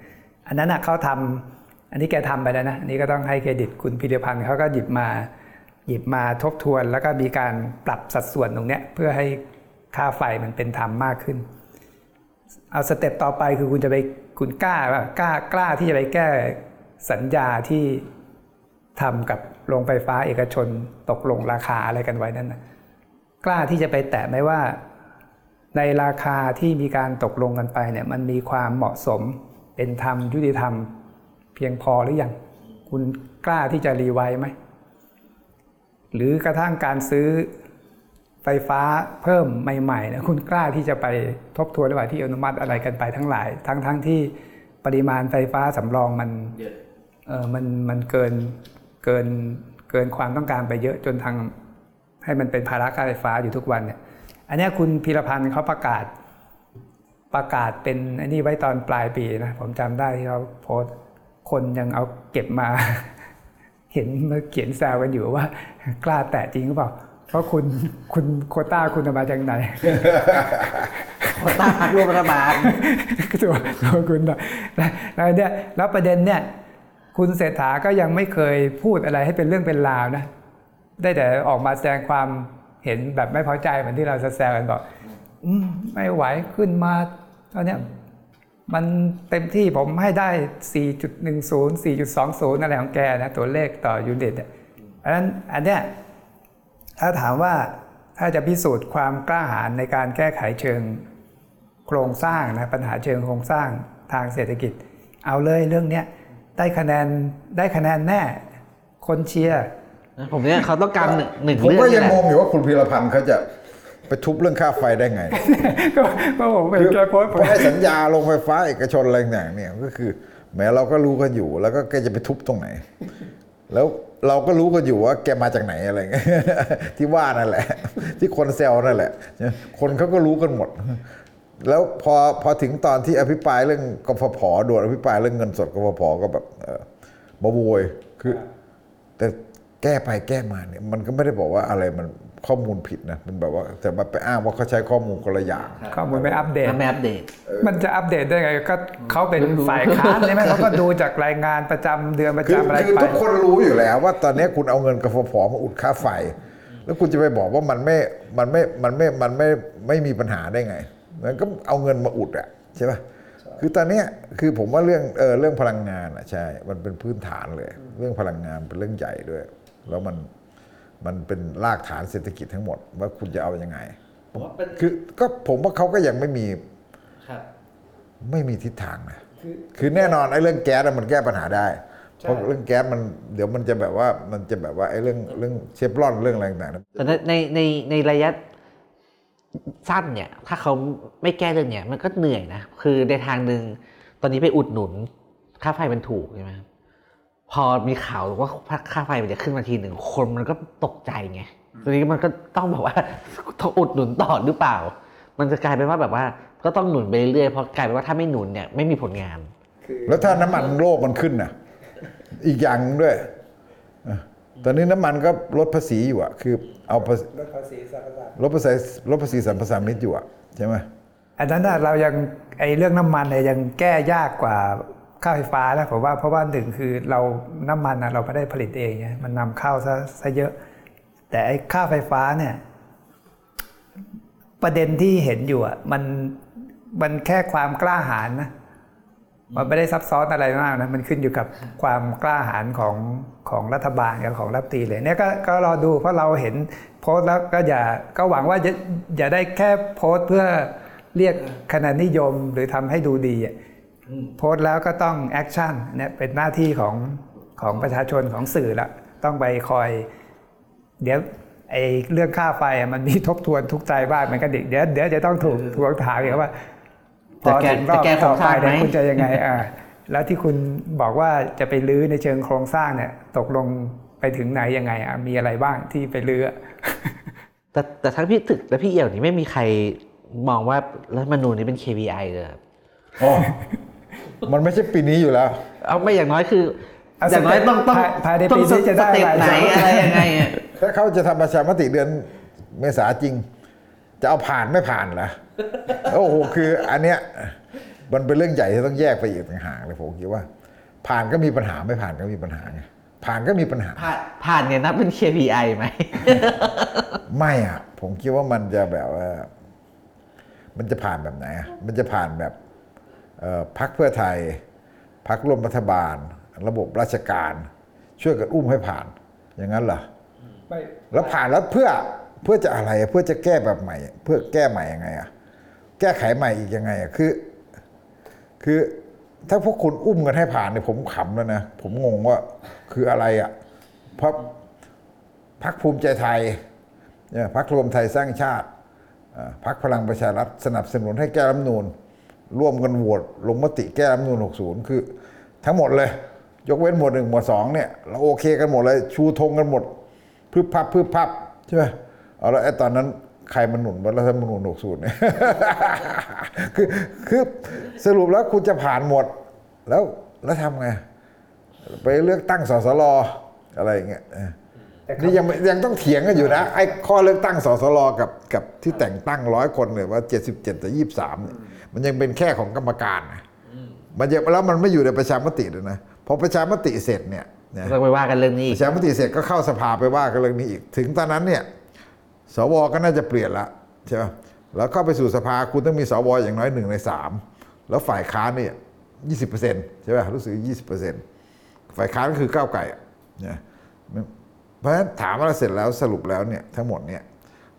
อันนั้นเขาทำอันนี้แกทำไปแล้วนะอันนี้ก็ต้องให้เครดิตคุณพิรพันธ์เขาก็หยิบมาหยิบมาทบทวน แล้วก็มีการปรับสัดส่วนตรงเนี้ยเพื่อให้ค่าไฟมันเป็นธรรมมากขึ้น เอาสเต็ปต่อไปคือคุณจะไปคุณกล้าว่ากล้ากล้าที่จะไปแก้สัญญาที่ ทำกับโรงไฟฟ้าเอกชนตกลงราคาอะไรกันไว้นั่นนะกล้าที่จะไปแตะไหมว่า ในราคาที่มีการตกลงกันไปเนี่ยมันมีความเหมาะสมเป็นธรรมยุติธรรม เพียงพอหรือยังคุณกล้าที่จะรีไวซ์ไหมหรือกระทั่งการซื้อไฟฟ้าเพิ่มใหม่ๆนะคุณกล้าที่จะไปทบทวนหรือเปล่าที่อนุมัติอะไรกันไปทั้งหลาย ทั้งทั้งที่ปริมาณไฟฟ้าสำรองมันเออมันมันเกิน เกินเกินความต้องการไปเยอะจนทางให้มันเป็นภาระค่าไฟฟ้าอยู่ทุกวันเนี่ย อันเนี้ยคุณพีรพันธ์เขาประกาศประกาศเป็นอันนี้ไว้ตอนปลายปีนะผมจำได้ที่เขาโพสต์คนยังเอาเก็บมา เห็นมาเขียนแซวกันอยู่ว่า กล้าแตะจริงหรือเปล่า เพราะคุณคุณโควต้าคุณเอามาจากไหนโควต้าพักร่วมรัฐบาลตัวตัวคุณนะแล้วเนี่ยแล้วประเด็นเนี่ย คุณเศรษฐาก็ยังไม่เคยพูดอะไรให้เป็นเรื่องเป็นราวนะ ได้แต่ออกมาแสดงความเห็นแบบไม่พอใจเหมือนที่เราแซวกันบอกอืมไม่ไหวขึ้นมาตอนเนี้ยมันเต็มที่ผมให้ได้ 4.10 4.20 อะไรของแกนะ ตัวเลขต่อยูนิตอันนั้นอันเนี้ยถ้าถามว่าถ้าจะพิสูจน์ความกล้าหาญในการแก้ไขเชิงโครงสร้างนะปัญหาเชิงโครงสร้างทางเศรษฐกิจ เอาเลยเรื่องเนี้ย ได้คะแนนได้คะแนนแน่ คนเชียร์ผมเนี่ยเขาต้องการหนึ่งหนึ่งผมเรื่องก็นี่ยังแหละงงอยู่ว่าคุณพีรพันธ์เขาจะไปทุบเรื่องค่าไฟได้ไง ก็ก็ผมเป็นแกโพสต์เพราะให้สัญญาลงไฟฟ้าเอกชนอะไรต่างๆเนี่ยก็คือ แม้เราก็รู้กันอยู่ แล้วก็แกจะไปทุบตรงไหน แล้วเราก็รู้กันอยู่ว่าแกมาจากไหนอะไรเงี้ยที่ว่านั่นแหละ ที่คนแซวนั่นแหละ คนเขาก็รู้กันหมด แล้วพอพอถึงตอนที่อภิปรายเรื่องกฟผโดนอภิปรายเรื่องเงินสดกฟผก็แบบเออมาโวยคือ แต่แก้ไปแก้มาเนี่ยมันก็ไม่ได้บอกว่าอะไรมันข้อมูลผิดนะมันแบบว่าแต่มาไปอ้างว่าเขาใช้ข้อมูลคนละอย่างข้อมูลไม่อัปเดตทำไม่อัปเดต มันจะอัปเดตได้ไงก็เขาเป็นฝ่ายค้านใช่ไหมเขาก็ดูจากรายงานประจำเดือนประคือจำอะไรคือไปทุกคนรู้อยู่แล้วว่าตอนนี้คุณเอาเงินกฟผมาอุดค่าไฟ แล้วคุณจะไปบอกว่ามันไม่มันไม่มันไม่มันไม่ไม่มีปัญหาได้ไง มันก็เอาเงินมาอุดอะใช่ป่ะคือตอนเนี้ยคือผมว่าเรื่องเออเรื่องพลังงานอะใช่ มันเป็นพื้นฐานเลย เรื่องพลังงานเป็นเรื่องใหญ่ด้วย แล้วมันมันเป็นรากฐานเศรษฐกิจทั้งหมด ว่าคุณจะเอาอยัางไงคือก็ผมว่าเขาก็ยังไม่มีครับไม่มีทิศทางนะคือแน่นอนไอ้เรื่องแก๊สอะมันแก้ปัญหาได้ เพราะเรื่องแก๊สมันเดี๋ยวมันจะแบบว่ามันจะแบบว่าไอ้เรื่องเรื่องเชฟรอนเรื่องอะไรต่างๆนะแต่ในในในในระยะ สั้นเนี่ย ถ้าเขาไม่แก้เรื่องเนี่ยมันก็เหนื่อยนะ คือในทางหนึ่งตอนนี้ไปอุดหนุน ค่าไฟมันถูกใช่ไหมครับพอมีข่าวว่าค่าไฟมันจะขึ้นมาทีหนึ่งคนมันก็ตกใจไงทีนี้มันก็ต้องบอกว่าต้องอุดหนุนต่อหรือเปล่า มันจะกลายเป็นว่าแบบว่า ก็ต้องหนุนไปเรื่อยๆเพราะกลายเป็นว่าถ้าไม่หนุนเนี่ยไม่มีผลงาน แล้วถ้าน้ำมันโลกมันขึ้นน่ะ อีกอย่างหนึ่งด้วยเออ ตอนนี้น้ำมันก็ลดภาษีอยู่อะคือเอาภาษีลดภาษีสรรพสามิตลดภาษีลดภาษีสรรพสามิตอยู่อะใช่ไหมอันนั้นน่ะเรายังไอ้เรื่องน้ำมันเนี่ยยังแก้ยากกว่าค่าไฟฟ้าแล้วผมว่าเพราะว่าหนึ่งคือเราน้ำมันนะเราไม่ได้ผลิตเองไงมันนำเข้าซะซะเยอะ แต่ไอ้ค่าไฟฟ้าเนี่ยประเด็นที่เห็นอยู่อะมันมันแค่ความกล้าหาญนะ มันไม่ได้ซับซ้อนอะไรมากนะมันขึ้นอยู่กับความกล้าหาญของของรัฐบาลกับของรัฐตรีเลยเนี่ยก็ก็รอดูเพราะเราเห็นโพสต์แล้วก็อย่าก็หวังว่าจะอย่าได้แค่โพสต์เพื่อเรียกคะแนนนิยมหรือทำให้ดูดีอะโพสต์แล้วก็ต้องแอคชั่นเนี่ยเป็นหน้าที่ของของประชาชนของสื่อละต้องไปคอย เดี๋ยวไอ้เรื่องค่าไฟอะมันมีทบทวนทุกใจบ้างเหมือนกันดิเดี๋ยวเดี๋ยวจะต้องถูกทวงถามอีกว่า พจะอแก้ถึงรอบจะแก้โครต่องสไปร้างไหมเนี่ยคุณจะยังไงอ่าแล้วที่คุณบอกว่าจะไปลื้อในเชิงโครงสร้างเนี่ย ตกลงไปถึงไหนยังไงอะมีอะไรบ้างที่ไปลื้ออะแต่แต่ทั้งพี่ตึกและพี่เอี่ยวนี่ไม่มีใครมองว่ารัฐธรรมนูญนี้เป็น KPI เลยครับอ๋อมันไม่ใช่ปีนี้อยู่แล้ว เอาไม่อย่างน้อยคือเอาอย่างน้อยต้องต้องภายภายในต้องปีนี้จะได้สเต็ปอะไรไหนอะไรยังไงอะถ้าเขาจะทำประชามติเดือนเมษาจริง จะเอาผ่านไม่ผ่านเหรอโอ้โหคืออันเนี้ยมันเป็นเรื่องใหญ่ที่ต้องแยกไปอีกต่างหากเลยผมคิดว่า ผ่านก็มีปัญหาไม่ผ่านก็มีปัญหาไงผ่านก็มีปัญหา ผ่านผ่านเนี่ยนับเป็น KPI ไหม ไม่อะผมคิดว่ามันจะแบบว่า มันจะผ่านแบบไหนอะมันจะผ่านแบบเอ่อพักเพื่อไทยพักร่วมรัฐบาล ระบบราชการ ช่วยกันอุ้มให้ผ่าน อย่างนั้นเหรอไม่แล้วผ่านแล้วเพื่อ เพื่อจะอะไรเพื่อจะแก้แบบใหม่ เพื่อแก้ใหม่ยังไงอะแก้ไขใหม่อีกยังไงอะคือ คือถ้าพวกคุณอุ้มกันให้ผ่านเนี่ยผมขำแล้วนะ ผมงงว่าคืออะไรอะเพราะพักภูมิใจไทยเนี่ยพักรวมไทยสร้างชาติอ่าพักพลังประชารัฐสนับสนุนให้แก้รัฐธรรมนูญร่วมกันโหวตลงมติแก้รัฐนูญ60 คือ ทั้งหมดเลย ยกเว้นหมวดหนึ่งหมวดสองเนี่ยเราโอเคกันหมดเลย ชูธงกันหมด พึบพับพึบพับใช่ไหม เอาแล้วไอ้ตอนนั้นใครมันหนุนว่ารัฐธรรมนูญ60เนี่ยคือคือสรุปแล้วคุณจะผ่านหมด แล้วแล้วทำไง ไปเลือกตั้งสสรอะไรอย่างเงี้ยเออนี่ยังไม่ยังต้องเถียงกันอยู่นะไอ้ข้อเลือกตั้งสสรกับกับที่แต่งตั้งร้อยคนเนี่ยว่า 77ต่อ23เนี่ยมันยังเป็นแค่ของกรรมการนะมันยังแล้วมันไม่อยู่ในประชามติเลยนะพอประชามติเสร็จเนี่ยนะต้องไปว่ากันเรื่องนี้ปอีกระชามติเสร็จก็เข้าสภาไปว่ากันเรื่องนี้อีก ถึงตอนนั้นเนี่ย สวก็น่าจะเปลี่ยนละใช่ไหมแล้วเข้าไปสู่สภาคุณต้องมีสวอย่างน้อยหนึ่งในสามแล้วฝ่ายค้านเนี่ยยี่สิบเปอร์เซ็นต์ใช่ไหมรู้สึกยี่สิบเปอร์เซ็นต์ฝ่ายค้านก็คือก้าวไก่อะเนี่ยเพราะฉะนั้นถามว่าเสร็จแล้วสรุปแล้วเนี่ยทั้งหมดเนี่ย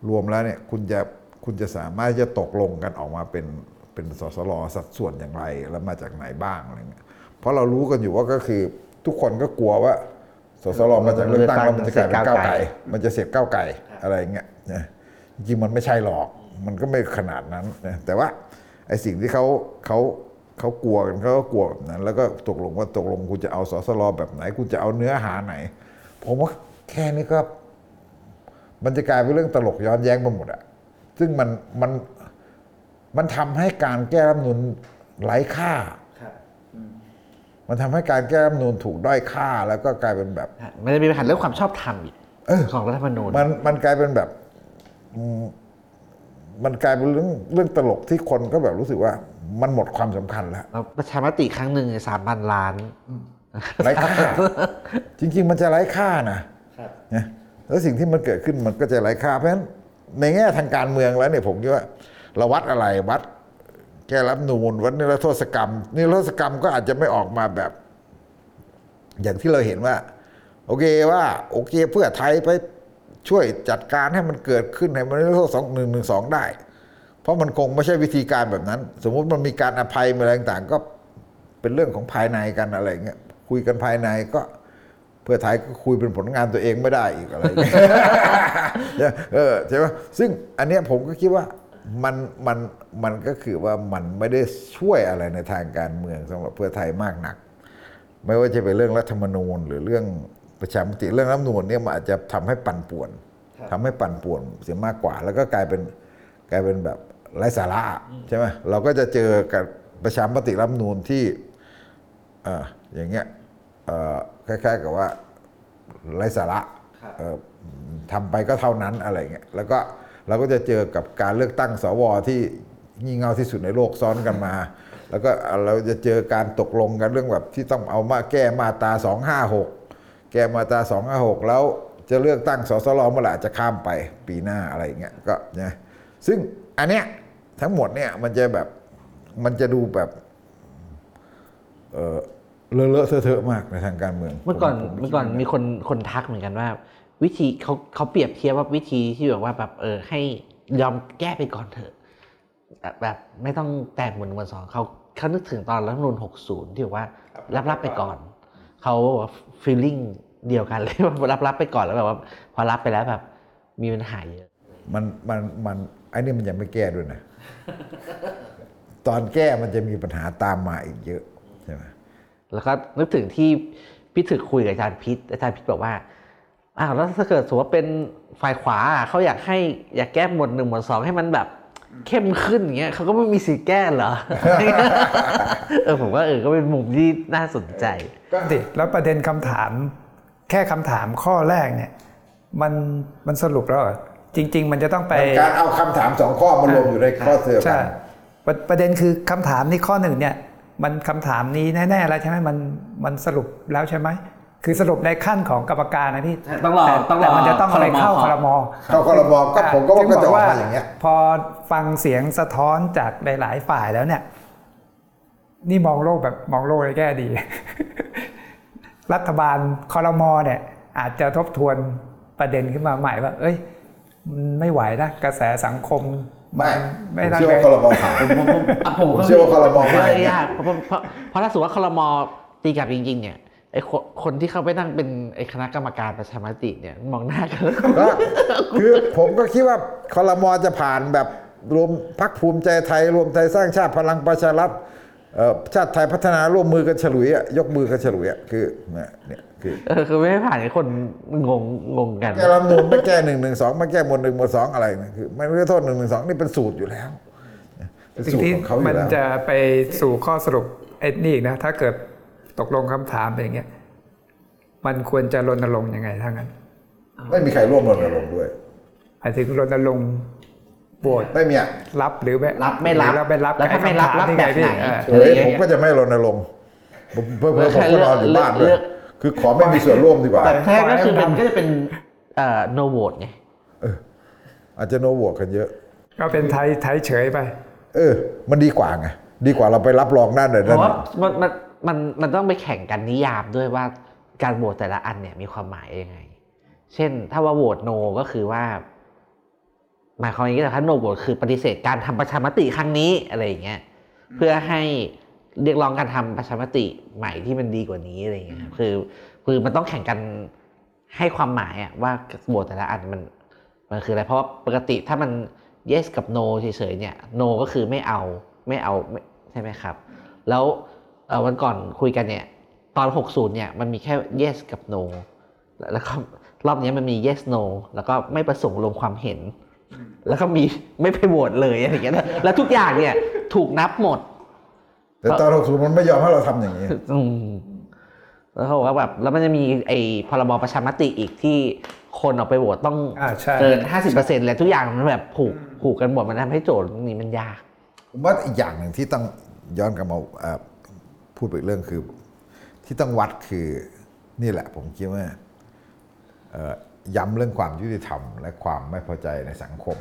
รวมแล้วเนี่ยคุณจะคุณจะสามารถจะตกลงกันออกมาเป็นเป็นสสรสัดส่วนอย่างไรแล้วมาจากไหนบ้างอะไรเงี้ยเพราะเรารู้กันอยู่ว่าก็คือทุกคนก็กลัวว่าสสรมาจากเลือกตั้งแล้วมันจะกลายเป็นก้าวไก่ มันจะเสียบก้าวไก่อะไรอย่างเงี้ย นะจริงๆมันไม่ใช่หรอกมันก็ไม่ขนาดนั้นนะแต่ว่าไอ้สิ่งที่เขาเขาเขากลัวกันเขาก็กลัวแบบนั้น แล้วก็ตกลงว่าตกลงคุณจะเอาสสรแบบไหนคุณจะเอาเนื้อหาไหน ผมว่าแค่นี้ก็มันจะกลายเป็นเรื่องตลกย้อนแย้งไปหมดอะซึ่งมันมันมันทำให้การแก้รัฐธรรมนูญไร้ค่า มันทำให้การแก้รัฐธรรมนูญถูกด้อยค่าแล้วก็กลายเป็นแบบ มันจะมีปัญหาเรื่องความชอบธรรมอีกของรัฐธรรมนูญมันมันกลายเป็นแบบอื มมันกลายเป็นเรื่องเรื่องตลกที่คนก็แบบรู้สึกว่ามันหมดความสำคัญแล้วแล้วประชามติครั้งหนึ่งสามพันล้านไร้ค่า จริง ๆ มันจะไร้ค่านะนะแล้วสิ่งที่มันเกิดขึ้นมันก็จะไร้ค่าเพราะฉะนั้นในแง่ทางการเมืองแล้วเนี่ยผมคิดว่าเราวัดอะไรวัดแก้รับนูนวัดนิรโทษกรรมนิรโทษกรรมก็อาจจะไม่ออกมาแบบ อย่างที่เราเห็นว่า โอเคว่า โอเคเพื่อไทยไป ช่วยจัดการให้มันเกิดขึ้นให้มันนิรโทษสองหนึ่งหนึ่งสองได้ เพราะมันคงไม่ใช่วิธีการแบบนั้น สมมุติมันมีการอภัยอะไรต่างๆ ก็เป็นเรื่องของภายในกันอะไรเงี้ยคุยกันภายในก็เพื่อไทยก็คุยเป็นผลงานตัวเองไม่ได้อีกอะไรเงี้ยเออใช่ไหมซึ่งอันเนี้ยผมก็คิดว่ามันมันมันก็คือว่ามันไม่ได้ช่วยอะไรในทางการเมืองสำหรับเพื่อไทยมากหนัก ไม่ว่าจะเป็นเรื่องรัฐธรรมนูญหรือเรื่อง ประชามติเรื่องรัฐธรรมนูญเนี่ยมันอาจจะทำให้ปั่นป่วนทำให้ปั่นป่วนเสียมากกว่า แล้วก็กลายเป็นกลายเป็นแบบไร้สาระใช่ไหมเราก็จะเจอกับประชามติรัฐธรรมนูญที่เอ่ออย่างเงี้ยเอ่อคล้ายๆกับว่าไร้สาระเอ่อทำไปก็เท่านั้นอะไรเงี้ยแล้วก็เราก็จะเจอกับการเลือกตั้งสวที่งี่เง่าที่สุดในโลกซ้อนกันมา แล้วก็เราจะเจอการตกลงกันเรื่องแบบที่ต้องเอามาแก้มาตรา256 แก้มาตรา256แล้วจะเลือกตั้งสสรเมื่อไหร่อาจจะข้ามไปปีหน้าอะไรอย่างเงี้ยก็นะซึ่งอันเนี้ยทั้งหมดเนี่ยมันจะแบบมันจะดูแบบเออเลอะเลอะเทอะเทอะมากในทางการเมือง เมื่อก่อนผผเมื่อก่อนมีคนคนทักเหมือนกันว่า วิธีเขาเขาเปรียบเทียบว่าวิธีที่แบบว่าแบบเออให้ยอมแก้ไปก่อนเถอะ แบบแบบไม่ต้องแตกเหมือนวันสองเขาเขานึกถึงตอนรัฐธรรมนูล60 ที่บอกว่ารับรับไปก่อน เขาฟีลลิ่งเดียวกันเลยว่ารับรับไปก่อนแล้วแบบว่า พอรับไปแล้วแบบ มีปัญหาเยอะมันมันมันไอ้นี่มันยังไม่แก้ด้วยนะ ตอนแก้มันจะมีปัญหาตามมาอีกเยอะใช่ไหมแล้วก็นึกถึงที่พี่ถึกคุยกับอาจารย์พิษอาจารย์พิษบอกว่าอ้าวแล้วถ้าเกิดสมมติว่าเป็นฝ่ายขวาอะเขาอยากให้อยากแก้หมวดหนึ่งหมวดสองให้มันแบบ เข้มขึ้นอย่างเงี้ยเขาก็ไม่มีสิทธิ์แก้เหรอ เออผมว่าเออก็เป็นมุมที่น่าสนใจดิแล้วประเด็นคำถาม แค่คำถามข้อแรกเนี่ย มันมันสรุปแล้วเหรอจริง ๆ มันจะต้องไปมันการเอาคำถามสองข้อมารวมอยู่ในข้อเสือกัใช่นประประเด็นคือคำถามนี่ข้อหนึ่งเนี่ย มันคำถามนี้แน่ๆแล้วใช่ไหมมันมันสรุปแล้วใช่ไหม คือสรุปในขั้นของกรรมการนะพี่ต้องรอแต่ต้องรอแต่มันจะต้องเอาไปเข้าคครรมมเข้าครมก็ผมก็ว่าก็จะออกมาอย่างเงี้ย พอฟังเสียงสะท้อนจากหลาย ๆ ฝ่ายแล้วเนี่ย นี่มองโลกแบบมองโลกในแง่ดี รัฐบาลคอรมอเนี่ย อาจจะทบทวนประเด็นขึ้นมาใหม่ว่า เอ้ยมันไม่ไหวนะกระแสสังคมไม่ไม่ผมได้เชื่อว่าครมผ่านผมผมผมอะผมผมเชื่อว่าครมผมมาว่าอย่างเงี้ยยากเพราะเพราะเพราะถ้าสมมติว่าคลมตีกลับจริง ๆ เนี่ย ไอ้คนคนที่เขาไปนั่งเป็นไอ้คณะกรรมการประชามติเนี่ยมองหน้ากันแล้วก็ คือผมก็คิดว่าคอรมอจะผ่านแบบรวมพักภูมิใจไทย รวมไทยสร้างชาติพลังประชารัฐเอ่อชาติไทยพัฒนาร่วมมือกันฉลุยอะยกมือกันฉลุยอะคือเนี่ยเนี่ยคือเออคือไม่ให้ผ่านให้คนงงงงกัน แก้รัฐธรรมนูลไม่แก้หนึ่งหนึ่งสองไม่แก้หมวดหนึ่งหมวดสองอะไรนะคือไม่ได้โทษหนึ่งหนึ่งสองนี่เป็นสูตรอยู่แล้วเป็นสิ่งสูตรที่ของเขาอมัยู่นแล้ว จะไปสู่ข้อสรุปไอ้นี่อีกนะ ถ้าเกิด ตกลงคำถามอย่างเงี้ยมันควรจะรณรงค์ยังไงทั้างนั้น ไม่มีใครร่วมรณรงค์ด้วยหมายถึงรณรงค์โหวตไม่มีอะรับหรือไม่รับไม่รับหอไม่รับแล้วถ้าไม่รับอ้คำถรับที่แบบไหนพี่เออเฮ้ยผมก็จะไม่รณรงค์ผมเพื่อผมก็นอนอยู่บ้านด้วยคือขอไม่มีส่วนร่วมดีกว่าแต่แท้ก็คือเป็นก็จะเป็นเอ่อ no vote ไงอาจจะโนโหวตกันเยอะ ก็เป็นไทยไทยเฉยไป เออ มันดีกว่าไงดีกว่าเราไปรับรองด้านใดเพด้านราะหว่านึ่งมัน มันมันมันต้องไปแข่งกันนิยามด้วยว่าการโหวตแต่ละอันเนี่ยมีความหมายยังไง เช่น ถ้าว่าโหวต no ก็คือว่า หมายความอย่างนี้แต่ถ้า no vote คือปฏิเสธการทำประชามติครั้งนี้อะไรอย่างเงี้ยเพื่อให้เรียกร้องการทำประชามติใหม่ที่มันดีกว่านี้อะไรอย่างเงี้ยครับคือคือมันต้องแข่งกันให้ความหมายอะว่าโหวตแต่ละอันมันมันคืออะไรเพราะว่าปกติถ้ามัน yes กับ no เฉยๆเนี่ย no ก็คือไม่เอาไม่เอาไม่ใช่ไหมครับ แล้วเอ่อ วันก่อนคุยกันเนี่ย ตอน 60 เนี่ย มันมีแค่ yes กับ no แล้วแล้วก็รอบนี้มันมี yes no แล้วก็ไม่ประสงค์ลงความเห็น แล้วก็มีไม่ไปโหวตเลยอะไรอย่างเงี้ยแล้วแล้วทุกอย่างเนี่ย ถูกนับหมด แต่ตอนหกศูนย์มันไม่ยอมให้เราทำอย่างนี้อืมแล้วเขาบอกว่าแบบแล้วมันจะมีไอ้พรบประชามติอีกที่คนออกไปโหวตต้องอ่าใช่เกิน50%เลยทุกอย่างมันแบบผูกผูกกันหมดมันทำให้โจทย์ตรงนี้มันยาก ผมว่าอีกอย่างหนึ่งที่ต้องย้อนกลับมาเอ่อ พูดไปเรื่องคือ ที่ต้องวัดคือนี่แหละผมคิดว่าย้ำเรื่องความยุติธรรม และความไม่พอใจในสังคม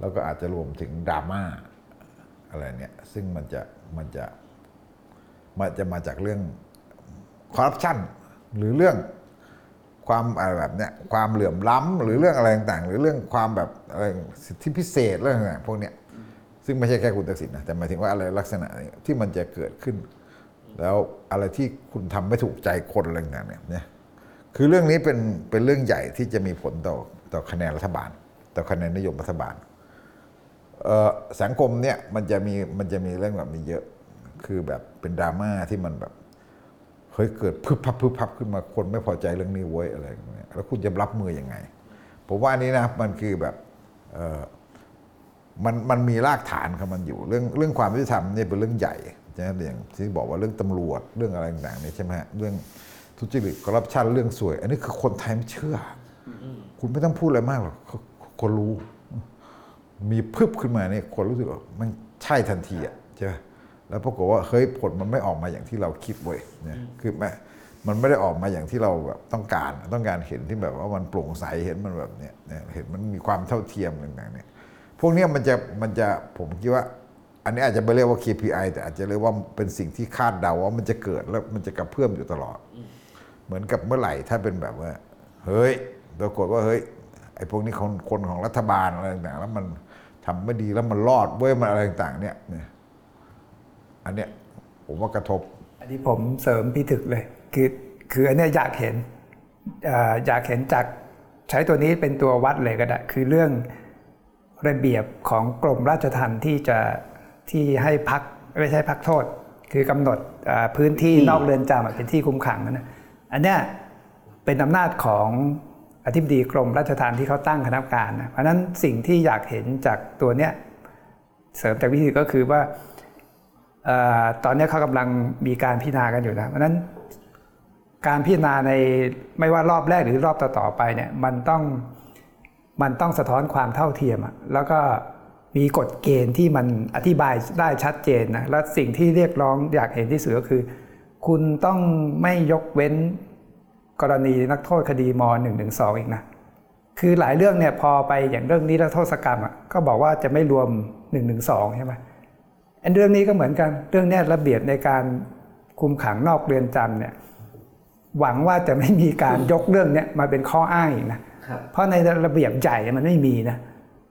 แล้วก็อาจจะรวมถึงดราม่าอะไรเนี่ย ซึ่งมันจะมันจะมันจะมาจากเรื่องคอร์รัปชันหรือเรื่องความอะไรแบบเนี้ยความเหลื่อมล้ำหรือเรื่องอะไรต่างๆ หรือเรื่องความแบบอะไรสิทธิพิเศษเรื่องอะไรพวกเนี้ย ซึ่งไม่ใช่แค่คุณตักสินนะแต่หมายถึงว่าอะไรลักษณะนี้ที่มันจะเกิดขึ้น แล้วอะไรที่คุณทำไม่ถูกใจคนอะไรต่างๆเนี่ยเนี่ยคือเรื่องนี้เป็นเป็นเรื่องใหญ่ที่จะมีผลต่อต่อคะแนนรัฐบาล ต่อคะแนนนิยมรัฐบาลเออสังคมเนี่ยมันจะมีมันจะมีเรื่องแบบนี้เยอะคือแบบเป็นดราม่าที่มันแบบเฮ้ยเกิดพึบพับพึบพับขึ้นมาคนไม่พอใจเรื่องนี้เว้ยอะไรอย่างเงี้ยแล้วคุณจะรับมือยังไง ผมว่าอันนี้นะมันคือแบบเออ มันมันมีรากฐานของมันอยู่ เรื่องเรื่องความยุติธรรมเนี่ยเป็นเรื่องใหญ่ใช่ไหมอย่างที่บอกว่าเรื่องตำรวจเรื่องอะไรต่างๆเนี่ยใช่ไหมฮะเรื่องทุจริตคอร์รัปชันเรื่องสวย อันนี้คือคนไทยไม่เชื่อ คุณไม่ต้องพูดอะไรมากหรอกคนรู้ มีพึบขึ้นมาเนี่ยคนรู้สึกว่ามันใช่ทันทีอะใช่ไหมแล้วปรากฏว่าเฮ้ยผลมันไม่ออกมาอย่างที่เราคิดเว้ยเนี่ยคือแม่มันไม่ได้ออกมาอย่างที่เราแบบต้องการต้องการเห็นที่แบบว่ามันโปร่งใสเห็นมันแบบเนี้ยเนี่ยเห็นมันมีความเท่าเทียมต่างๆเนี่ย พวกนี้มันจะมันจะผมคิดว่า อันนี้อาจจะไม่เรียกว่า KPI แต่อาจจะเรียกว่าเป็นสิ่งที่คาดเดาว่ามันจะเกิดแล้วมันจะกระเพื่อมอยู่ตลอด เหมือนกับเมื่อไหร่ถ้าเป็นแบบว่า เฮ้ยปรากฏว่าเฮ้ยไอ้พวกนี้คนคนของรัฐบาลอะไรต่างๆแล้วมันทำไม่ดีแล้วมันรอดเว้ยมันอะไรต่างๆเนี่ยเนี่ยอันเนี้ยผมว่ากระทบ อันนี้ผมเสริมพี่ถึกเลย คือคืออันเนี้ยอยากเห็นออยากเห็นจากใช้ตัวนี้เป็นตัววัดเลยก็ได้ คือเรื่อง ระเบียบของกรมราชทัณฑ์ที่จะที่ให้พักไม่ใช่พักโทษ คือกำหนดเอ่อพื้นที่นอกเรือนจำอะเป็นที่คุมขังนะอันเนี้ยเป็นอำนาจของอธิบดีกรมราชทัณฑ์ที่เขาตั้งคณะกรรมการนะเพราะฉะนั้นสิ่งที่อยากเห็นจากตัวเนี้ยเสริมจากวิธีก็คือว่าเออตอนนี้เขากำลังมีการพิจารณากันอยู่นะเพราะฉะนั้นการพิจารณาในไม่ว่ารอบแรกหรือรอบต่อๆไปเนี่ยมันต้อง มันต้องสะท้อนความเท่าเทียมอะแล้วก็มีกฎเกณฑ์ที่มันอธิบายได้ชัดเจนนะ และสิ่งที่เรียกร้องอยากเห็นที่สุดก็คือ คุณต้องไม่ยกเว้นกรณีนักโทษคดีม .112 อีกนะ คือหลายเรื่องเนี่ยพอไปอย่างเรื่องนี้แล้วโทษกรรมอะก็บอกว่าจะไม่รวม 112 ใช่ไหมอันเรื่องนี้ก็เหมือนกัน เรื่องนี้ระเบียบในการคุมขังนอกเรือนจำเนี่ยหวังว่าจะไม่มีการยกเรื่องเนี้ยมาเป็นข้ออ้างอีกนะ เพราะในระเบียบใหญ่มันไม่มีนะ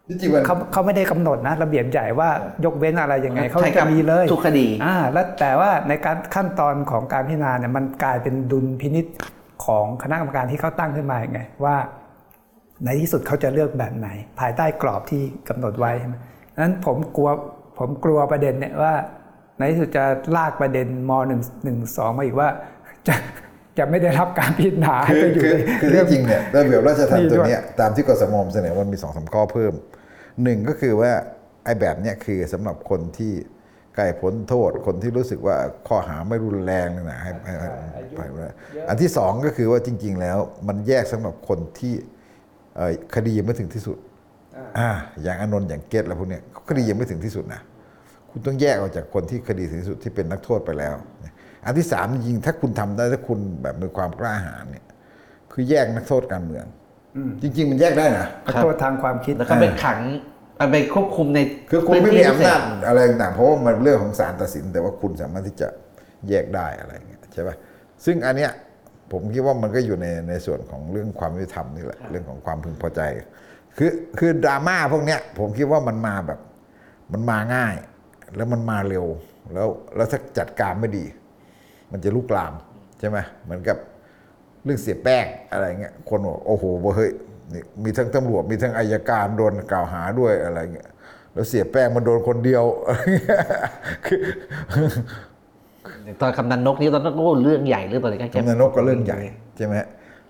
จริงๆมันเขาเขาไม่ได้กำหนดนะ ระเบียบใหญ่ว่ายกเว้นอะไรยังไงเขาใช่คจะรับมีเลยทุกคดีอ่าแล้วแต่ว่าในการขั้นตอนของการพิจารณาเนี่ยมันกลายเป็นดุลพินิษของคณะกรรมการที่เขาตั้งขึ้นมาไงว่า ในที่สุดเขาจะเลือกแบบไหน ภายใต้กรอบที่กำหนดไว้ใช่ไหมนั้นผมกลัวผมกลัวประเด็นเนี่ยว่า ในที่สุดจะลากประเด็นมหนึ่งหนึ่งสองมาอีกว่าจะ จะไม่ได้รับการพิจารณาให้คือไปอยู่คือในคือเรื่ที่จริงเนี่ยระเบียบราชทัณฑ์นี่ตัวด้วยเนี้ยตามที่กสมเสนอมันมีสองสามข้อเพิ่มหนึ่งก็คือว่าไอ้แบบเนี้ยคือสำหรับคนที่ใกล้พ้นโทษคนที่รู้สึกว่าข้อหาไม่รุนแรงนะนะให้ให้ให้ไปอันที่สองก็คือว่าจริง ๆ แล้วมันแยกสำหรับคนที่เอ่อคดียังไม่ถึงที่สุดอ่าอย่างอานนท์อย่างเกตอะไรพวกเนี้ยคดียังไม่ถึงที่สุดนะคุณต้องแยกออกจากคนที่คดีถึงที่สุดที่เป็นนักโทษไปแล้ว อันที่สามจริงๆถ้าคุณทำได้ถ้าคุณแบบมีความกล้าหาญเนี่ย คือแยกนักโทษการเมืองจริง ๆ มันแยกได้นะขอโทษทางความคิดแล้วก็ไปขังเอาไปควบคุมในคือคุณไม่มีอำนาจพื้ที่พิเศษอะไรต่างๆเพราะว่ามันเรื่องของศาลตัดสิน แต่ว่าคุณสามารถที่จะแยกได้อะไรอย่างเงี้ยใช่ปะซึ่งอันเนี้ยผมคิดว่ามันก็อยู่ในในส่วนของเรื่องความยุติธรรมนี่แหละเรื่องของความพึงพอใจ คือคือดราม่าพวกเนี้ยผมคิดว่ามันมาแบบ มันมาง่าย แล้วมันมาเร็วแล้วแล้วถ้าจัดการไม่ดี มันจะลุกลามใช่ไหมเหมือนกับเรื่องเสียแป้งอะไรเงี้ยคนบอกโอ้โหเฮ้ยนี่มีทั้งตำรวจมีทั้งอายการโดนกล่าวหาด้วยอะไรเงี้ยแล้วเสียแป้งมันโดนคนเดียวอะไรเงี้ยคือตอนกำนันนกนี่ตอนนั้นโอ้เรื่องใหญ่เรื่องตอนนี้ก็แก้กำนันนกก็เรื่องใหญ่ใช่ไหม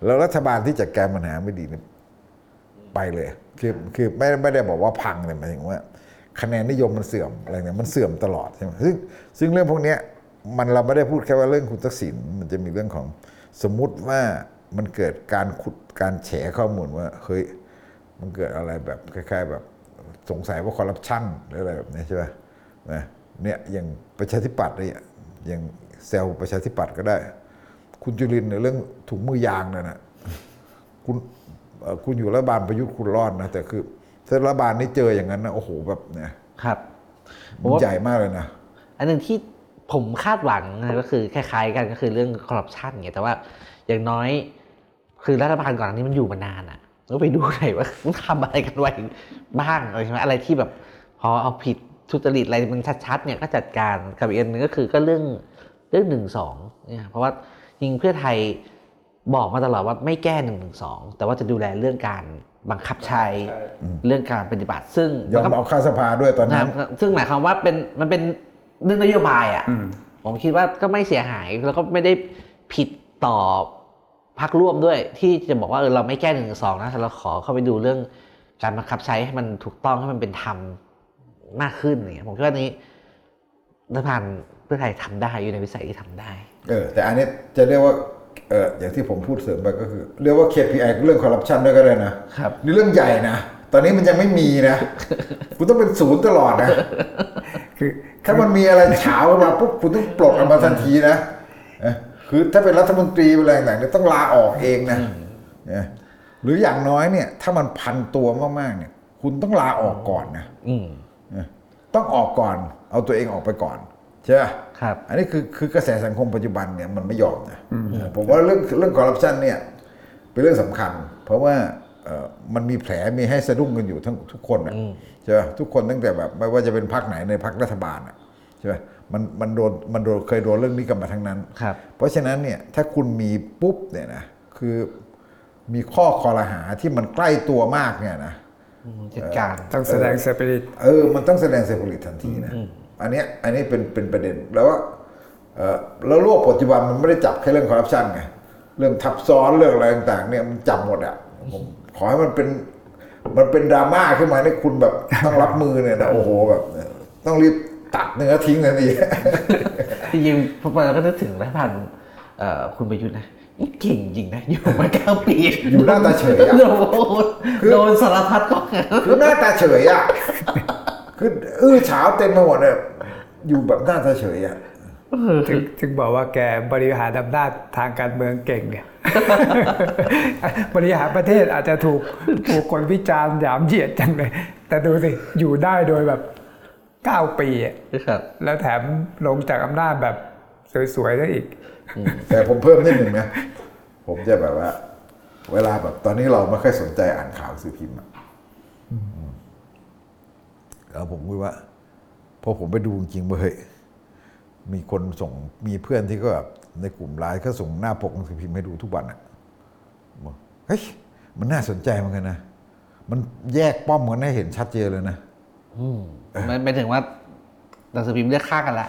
แล้วรัฐบาลที่จัดการปัญหาไม่ดีเนี่ยไปเลย คือคือไม่ไม่ได้บอกว่าพังแต่หมายถึงว่า คะแนนนิยมมันเสื่อมอะไรเนี่ยมันเสื่อมตลอดใช่ไหมซึ่งซึ่งเรื่องพวกเนี้ย มันเราไม่ได้พูดแค่ว่าเรื่องคุณทักษิณมันจะมีเรื่องของสมมุติว่ามันเกิดการขุดการแฉข้อมูลว่าเฮ้ยมันเกิดอะไรแบบคล้าย ๆ แบบสงสัยว่าคอร์รัปชันหรืออะไรแบบนี้ใช่ไหมนะเนี่ยอย่างประชาธิปัตย์เนี่ยอย่างเซลล์ประชาธิปัตย์ก็ได้ คุณจุลินทร์เนี่ยเรื่องถุงมือยางนั่นนะคุณเอ่อคุณอยู่รัฐบาลประยุทธ์คุณรอดนะแต่คือถ้ารัฐบาลนี้เจออย่างนั้นนะโอ้โหแบบเนี่ยครับผมัมนว่าใหญ่มากเลยนะ อันหนึ่งที่ ผมคาดหวังนะก็คือคล้ายๆกันก็คือเรื่องคอร์รัปชันไงแต่ว่าอย่างน้อยคือรัฐบาลก่อนอันนี้มันอยู่มานานอะ่ะแล้วไปดูหน่อยว่ามันทำอะไรกันไว้บ้างอะไรใช่ไหมอะไรที่แบบพอเอาผิดทุจริตอะไรมันชัดๆเนี่ยก็จัดการกับอีกอันหนึงก็คือก็เรื่องเรื่องหนึ่งสองเนี่ยเพราะว่ายิงเพื่อไทยบอกมาตลอดว่าไม่แก้หนึ่งหนึ่งสองแต่ว่าจะดูแลเรื่องการบังคับใช้เรื่องการปฏิบัติ ซึ่งยอมเอาค่าสภาด้วยตอนนั้นนะครับซึ่งหมายความว่าเป็นมันเป็น เรื่องนโยบายอะอืมผมคิดว่าก็ไม่เสียหายแล้วก็ไม่ได้ผิดต่อพักร่วมด้วย ที่จะบอกว่าเออเราไม่แก้หนึ่งสองนะแต่เราขอเข้าไปดูเรื่องการบังคับใช้ให้มันถูกต้องให้มันเป็นธรรมมากขึ้นอย่างเงี้ยผมคิดว่านี้รัฐบาลเพื่อไทยทำได้อยู่ในวิสัยที่ทำได้ เออ แต่อันนี้จะเรียกว่าเอออย่างที่ผมพูดเสริมไปก็คือ เรียกว่า KPI เรื่องคอร์รัปชันด้วยก็ได้นะครับนี่เรื่องใหญ่นะ ตอนนี้มันยังไม่มีนะ คุณต้องเป็นศูนย์ตลอดนะ คือถ้ามันมีอะไรเฉาขึ้นมาปุ๊บคุณต้องปลดออกมาทันทีนะเอ้ยคือถ้าเป็นรัฐมนตรีอะไรต่างๆเนี่ยต้องลาออกเองนะเนี่ยหรืออย่างน้อยเนี่ย ถ้ามันพันตัวมากๆเนี่ย คุณต้องลาออกก่อนนะอืมเนี่ยต้องออกก่อน เอาตัวเองออกไปก่อนใช่ไหมครับ อันนี้คือคือกระแสสังคมปัจจุบันเนี่ยมันไม่ยอมนะผมว่าเรื่องเรื่องคอร์รัปชันเนี่ย เป็นเรื่องสำคัญ เพราะว่าเอ่อ มันมีแผลมีให้สะดุ้งกันอยู่ทั้งทุกคนนะใช่ไหมทุกคนตั้งแต่แบบไม่ว่าจะเป็นพรรคไหนในพรรครัฐบาลอะใช่ไหมมันมันโดนมันโดนเคยโดนเรื่องนี้กันมาทั้งนั้นครับเพราะฉะนั้นเนี่ยถ้าคุณมีปุ๊บเนี่ยนะคือมีข้อครหาที่มันใกล้ตัวมากเนี่ยนะอืมจัดการต้องแสดงสปิริตเออมันต้องแสดงสปิริตทันทีนะอันเนี้ยอันนี้เป็นเป็นประเด็นแล้วว่าเออแล้วโลกปัจจุบันมันไม่ได้จับแค่เรื่องคอร์รัปชันไงเรื่องทับซ้อนเรื่องอะไรต่างๆเนี่ยมันจับหมดอะผม ขอให้มันเป็น มันเป็นดราม่าขึ้นมาเนี่ยคุณแบบต้องรับมือเนี่ยนะโอ้โหแบบต้องรีบตัดเนื้อทิ้งทันทีจริงๆพอเราก็นึกถึงรัฐบาลเอ่อคุณประยุทธ์นะนี่เก่งจริงนะ อยู่มาเก้าปี อยู่หน้าตาเฉยอะโดนโดนสารพัดก็คือหน้าตาเฉยอะคืออื้อฉาวเต็มไปหมดเนี่ยอยู่แบบหน้าตาเฉยอะ ถึงถึงบอกว่าแกบริหารอำนาจทางการเมืองเก่งเนี่ย บริหารประเทศอาจจะถูกถูกคนวิจารณ์หยามเหยียดจังเลย แต่ดูสิ อยู่ได้โดยแบบเก้าปีอะครับแล้วแถมลงจากอำนาจแบบสวยๆได้อีก แต่ผมเพิ่มนิดหนึ่งนะ ผมจะแบบว่า เวลาแบบตอนนี้เราไม่ค่อยสนใจอ่านข่าวสื่อพิมพ์อะแล้วผมคิดว่าพอผมไปดูจริงๆว่าเฮ้ย มีคนส่งมีเพื่อนที่ก็แบบในกลุ่มไลน์ก็ส่งหน้าปกหนังสือพิมพ์ให้ดูทุกวันอะบอกเฮ้ยมันน่าสนใจเหมือนกันนะมันแยกป้อมกันให้เห็นชัดเจนเลยนะอืมมันเป็นถึงว่าหนังสือพิมพ์เลือกข้างกันละ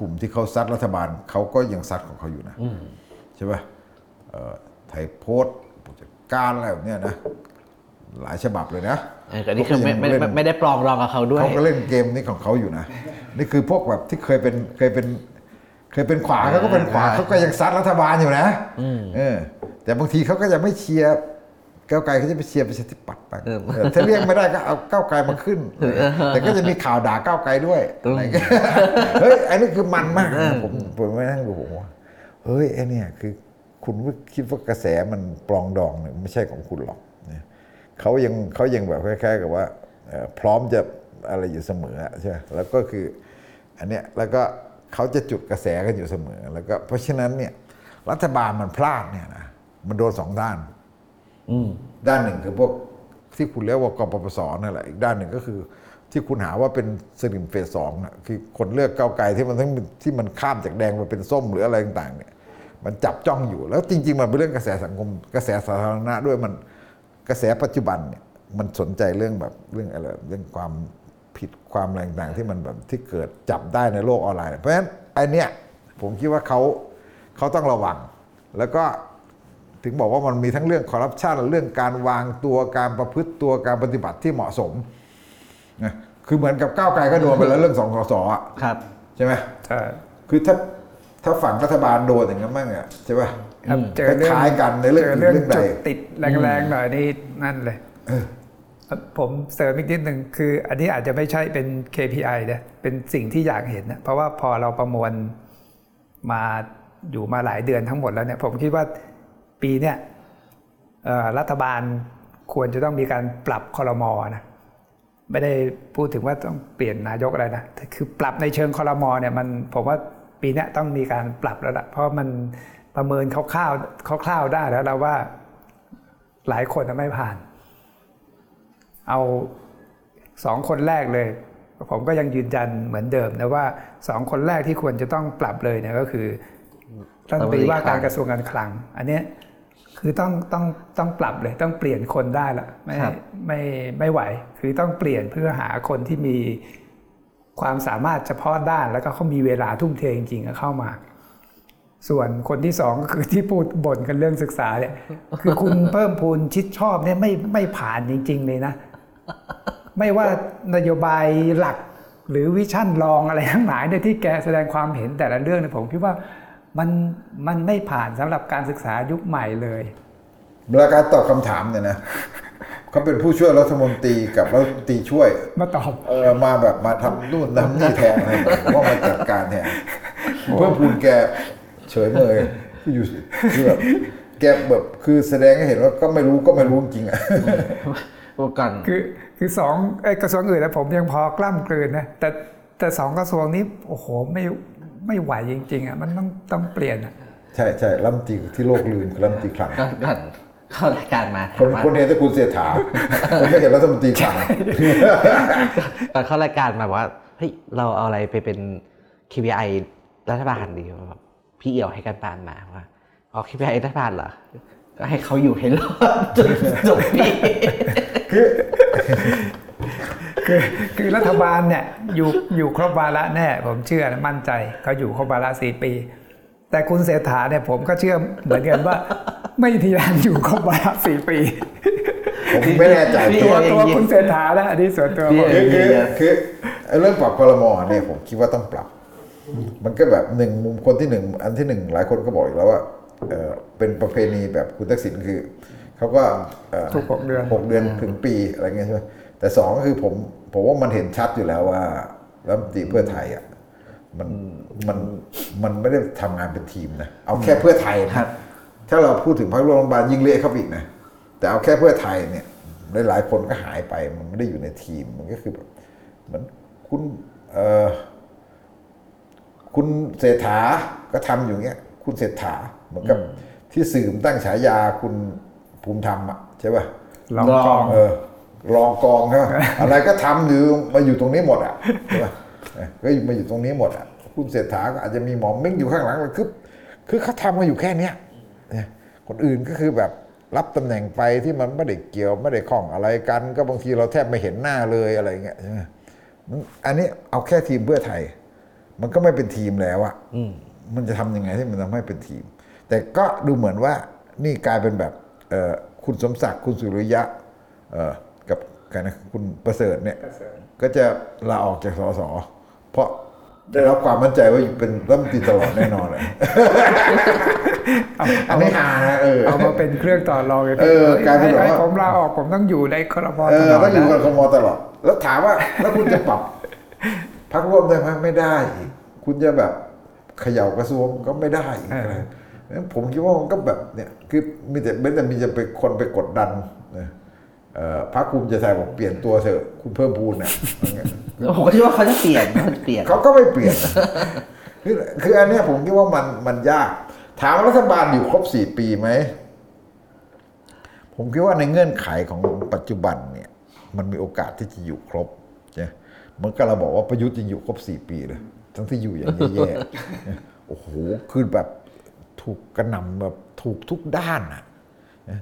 กลุ่มที่เขาซัดรัฐบาลเขาก็ยังซัดของเขาอยู่นะใช่ป่ะเอ่อไทยโพสต์ผู้จัดการอะไรแบบเนี้ยนะ หลายฉบับเลยนะเออแต่นี่คือไม่ไม่ไม่ไม่ได้ปลองรองกับเขาด้วยเขาก็เล่นเกมนี้ของเขาอยู่นะ นี่คือพวกแบบที่เคยเป็นเคยเป็นเคยเป็นขวาเขาก็เป็นขวาอ่าเขาก็ยังซัดรัฐบาลอยู่นะเออ แต่บางทีเขาก็จะไม่เชียร์ก้าวไกลเขาจะไปเชียร์ประชาธิปัตย์บ้างเออถ้าเรียกไม่ได้ก็เอาก้าวไกลมาขึ้น แต่ก็จะมีข่าวด่าก้าวไกลด้วยอะไรเงี้ยเฮ้ยอันนี้คือมันมากนะผมผมไม่นั่งดูผมว่าเฮ้ยไอ้เนี่ยคือคุณคิดว่ากระแสมันปลองดองเนี่ยไม่ใช่ของคุณหรอก เนี่ยเขายังเขายังแบบคล้ายๆกับว่าเอ่อพร้อมจะอะไรอยู่เสมออะใช่ไหมแล้วก็คืออันเนี้ยแล้วก็เขาจะจุดกระแสกันอยู่เสมอ แล้วก็เพราะฉะนั้นเนี่ยรัฐบาลมันพลาดเนี่ยนะมันโดนสองด้านอืมด้านหนึ่งคือพวกที่คุณเรียกว่ากปปสนั่นแหละอีกด้านหนึ่งก็คือ ที่คุณหาว่าเป็นสลิมเฟสสองนะคือคนเลือกก้าวไกลที่มันทั้งที่มันข้ามจากแดงมาเป็นส้มหรืออะไรต่างๆ เนี่ย มันจับจ้องอยู่แล้วจริง ๆ มันเป็นเรื่องกระแสสังคมกระแสสาธารณะด้วยมัน กระแสปัจจุบันเนี่ยมันสนใจเรื่องแบบเรื่องอะไรเรื่องความผิดความอะไรต่างๆที่มันแบบที่เกิดจับได้ในโลกออนไลน์ เพราะฉะนั้นไอเนี้ยผมคิดว่าเขาเขาต้องระวัง แล้วก็ถึงบอกว่ามันมีทั้งเรื่องคอร์รัปชันเรื่องการวางตัวการประพฤติตัวการปฏิบัติที่เหมาะสมนะคือเหมือนกับก้าวไกลก็โดนไปแล้วเรื่องสองสสอะครับ ใช่ไหมใช่คือถ้าถ้าฝั่งรัฐบาลโดนอย่างนั้นบ้างอะใช่ป่ะ ครับเจอเรื่องคล้ายๆกันในเรื่องเจอเรื่องเรื่องใดจุดติดแรงๆหน่อยนี่นั่นเลยผมเสริมอีกนิดหนึ่งคือ อันนี้อาจจะไม่ใช่เป็น KPI นะเป็นสิ่งที่อยากเห็นนะเพราะว่าพอเราประมวลมาอยู่มาหลายเดือนทั้งหมดแล้วเนี่ย ผมคิดว่าปีเนี้ยเอ่อรัฐบาลควรจะต้องมีการปรับคอรมอนะไม่ได้พูดถึงว่าต้องเปลี่ยนนายกอะไรนะแต่คือปรับในเชิงคอรมอเนี่ยมันผมว่าปีเนี้ยต้องมีการปรับแล้วละเพราะมัน ประเมินคร่าวๆคร่าวๆได้แล้วเราว่าหลายคนน่ะไม่ผ่าน เอาสองคนแรกเลย ผมก็ยังยืนยันเหมือนเดิมนะว่าสองคนแรกที่ควรจะต้องปรับเลยเนี่ยก็คือรัฐมนตรีว่าการกระทรวงการคลัง อันเนี้ยคือต้องต้องต้องปรับเลย ต้องเปลี่ยนคนได้ละไม่ครับไม่ไม่ไหว คือต้องเปลี่ยนเพื่อหาคนที่มีความสามารถเฉพาะด้านแล้วก็เขามีเวลาทุ่มเทจริงๆเข้ามา ส่วนคนที่สองก็คือที่พูดบ่นกันเรื่องศึกษาเนี่ยคือคุณเพิ่มพูนชิดชอบเนี่ยไม่ไม่ผ่านจริง ๆ เลยนะ ไม่ว่านโยบายหลักหรือวิชั่นรองอะไรทั้งหลายเนี่ยที่แกแสดงความเห็นแต่ละเรื่องเนี่ยผมคิดว่ามันมันไม่ผ่านสำหรับการศึกษายุคใหม่เลยเวลาการตอบคำถามเนี่ยนะเขาเป็นผู้ช่วยรัฐมนตรีกับรัฐมนตรีช่วย มาตอบเออมาแบบมาทำนู่นทำนี่แทนอะไรผมว่ามาจัดการแทนเพิ่มพูนแกเฉยเมยอยู่คือแบบแกแบบคือแสดงให้เห็นว่าก็ไม่รู้ก็ไม่รู้จริงๆอะเมื่อก่อนคือคือสองไอ้กระทรวงอื่นนะผมยังพอกล้ำกลืนนะแต่แต่สองกระทรวงนี้โอ้โหไม่ไม่ไหวจริงๆอะมันต้องต้องเปลี่ยนอะใช่ใช่รัฐมนตรีที่โลกลืนคือรัฐมนตรีคลังก่อนก่อนเข้ารายการมาคนถามว่าคนเห็นแต่คุณเสียถาผมไม่เห็นรัฐมนตรีคลังตอนเข้ารายการมาบอกว่าเฮ้ยเราเอาอะไรไปเป็น KPI รัฐบาลดีแบบ พี่เอี่ยวให้กันปานมาว่าเอา KPI รัฐบาลเหรอก็ให้เขาอยู่ให้รอดจนจบปีคือคือคือรัฐบาลเนี่ยอยู่อยู่ครบวาระแน่ ผมเชื่อนะมั่นใจเขาอยู่ครบวาระสี่ปี แต่คุณเศรษฐาเนี่ยผมก็เชื่อเหมือนกันว่า ไม่มีทางอยู่ครบวาระสี่ปีผมไม่แน่ใจพี่ตัวเอี่ตัวคุณเศรษฐานะอันนี้ส่วนตัวพี่ผมคือคือคือไอ้เรื่องปรับคอรมอเนี่ยผมคิดว่าต้องปรับ มันก็แบบหนึ่งมุมคนที่หนึ่งอันที่หนึ่งหลายคนก็บอกอีกแล้วว่าเออเป็นประเพณีแบบคุณทักษิณคือเขาก็เอ่อทุกหกเดือนหกเดือนถึงปีอะไรเงี้ยใช่ไหมแต่สองก็คือผมผมว่ามันเห็นชัดอยู่แล้วว่ารัฐมนตรีเพื่อไทยอะมันมันมันไม่ได้ทำงานเป็นทีมนะเอาแค่เพื่อไทยนะถ้าเราพูดถึงพรรคร่วมรัฐบาลยิ่งเละเข้าไปอีกนะแต่เอาแค่เพื่อไทยเนี่ยหลายๆคนก็หายไปมันไม่ได้อยู่ในทีมมันก็คือแบบเหมือนคุณเอ่อ คุณเศรษฐาก็ทำอยู่เงี้ย คุณเศรษฐาเหมือนกับที่สื่อมนตั้งฉายาคุณภูมิธรรมอะใช่ป่ะลองกองเออรองกองใช่ป่ะอะไรก็ทำอยู่มาอยู่ตรงนี้หมดอะใช่ป่ะเออก็มาอยู่ตรงนี้หมดอะคุณเศรษฐาก็อาจจะมีหมอมิ่งอยู่ข้างหลังคือคือเขาทำมาอยู่แค่เนี้ยเนี่ยคนอื่นก็คือแบบรับตำแหน่งไปที่มันไม่ได้เกี่ยวไม่ได้ข้องอะไรกัน ก็บางทีเราแทบไม่เห็นหน้าเลยอะไรเงี้ยใช่ไหมมันอันนี้เอาแค่ทีมเพื่อไทย มันก็ไม่เป็นทีมแล้วอะมันจะทำยังไงที่มันทำให้เป็นทีม แต่ก็ดูเหมือนว่านี่กลายเป็นแบบเอ่อคุณสมศักดิ์คุณสุริยะเอ่อกับกันนะคุณประเสริฐเนี่ย ก็จะลาออกจากสสเพราะได้รับความมั่นใจว่าเป็นรัฐมนตรีตลอดแน่นอนเลยอันนี้หานะเออเอามาเป็นเครื่องต่อรองเลยเออกลายเป็นแบบว่าให้ผมลาออกผมต้องอยู่ในครมเอตอลอดต้องอยู่กับนะคมตลอด แล้วถามว่าแล้วคุณจะปรับ พักร่วมได้ไหมไม่ได้อีกคุณจะแบบเขย่ากระทรวงก็ไม่ได้อีกอะไรงั้นผมคิดว่ามันก็แบบเนี่ยคือมีแต่เบนแต่มีจะเป็นคนไปกดดันนะเอ่อพรรคภูมิใจไทยบอกเปลี่ยนตัวเถอะคุณเพิ่มพูนเนี่ยผมก็คิดว่าเขาจะเปลี่ยนเขาจะเปลี่ยนเขาก็ไม่เปลี่ยนคือคืออันเนี้ยผมคิดว่ามันมันยาก ถามว่ารัฐบาลอยู่ครบสี่ปีไหมผมคิดว่าในเงื่อนไขของปัจจุบันเนี่ย มันมีโอกาสที่จะอยู่ครบใช่ เหมือนกับเราบอกว่าประยุทธ์ยังอยู่ครบสี่ปีเลยทั้งที่อยู่อย่างแย่ๆโอ้โหคือแบบถูกกระหน่ำแบบถูกทุกด้านอะ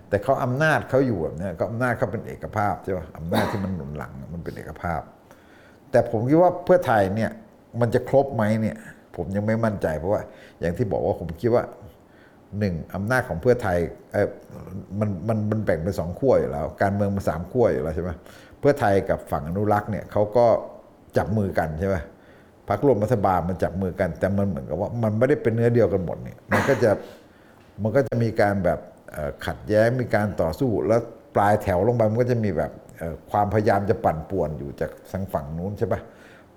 แต่เขาอำนาจเขาอยู่แบบเนี้ยก็อำนาจเขาเป็นเอกภาพใช่ป่ะอำนาจที่มันหนุนหลังมันเป็นเอกภาพ แต่ผมคิดว่าเพื่อไทยเนี่ยมันจะครบไหมเนี่ย ผมยังไม่มั่นใจเพราะว่า อย่างที่บอกว่าผมคิดว่าหนึ่งอำนาจของเพื่อไทยเออมันมันมันแบ่งเป็นสองขั้วอยู่แล้ว การเมืองมันสามขั้วอยู่แล้วใช่ไหมเพื่อไทยกับฝั่งอนุรักษ์เนี่ยเขาก็ จับมือกันใช่ไหมพรรคร่วมรัฐบาลมันจับมือกัน แต่มันเหมือนกับว่ามันไม่ได้เป็นเนื้อเดียวกันหมดเนี่ยมันก็จะมันก็จะมีการแบบขัดแย้งมีการต่อสู้แล้วปลายแถวลงไปมันก็จะมีแบบความพยายามจะปั่นป่วนอยู่จากทางฝั่งนู้นใช่ปะ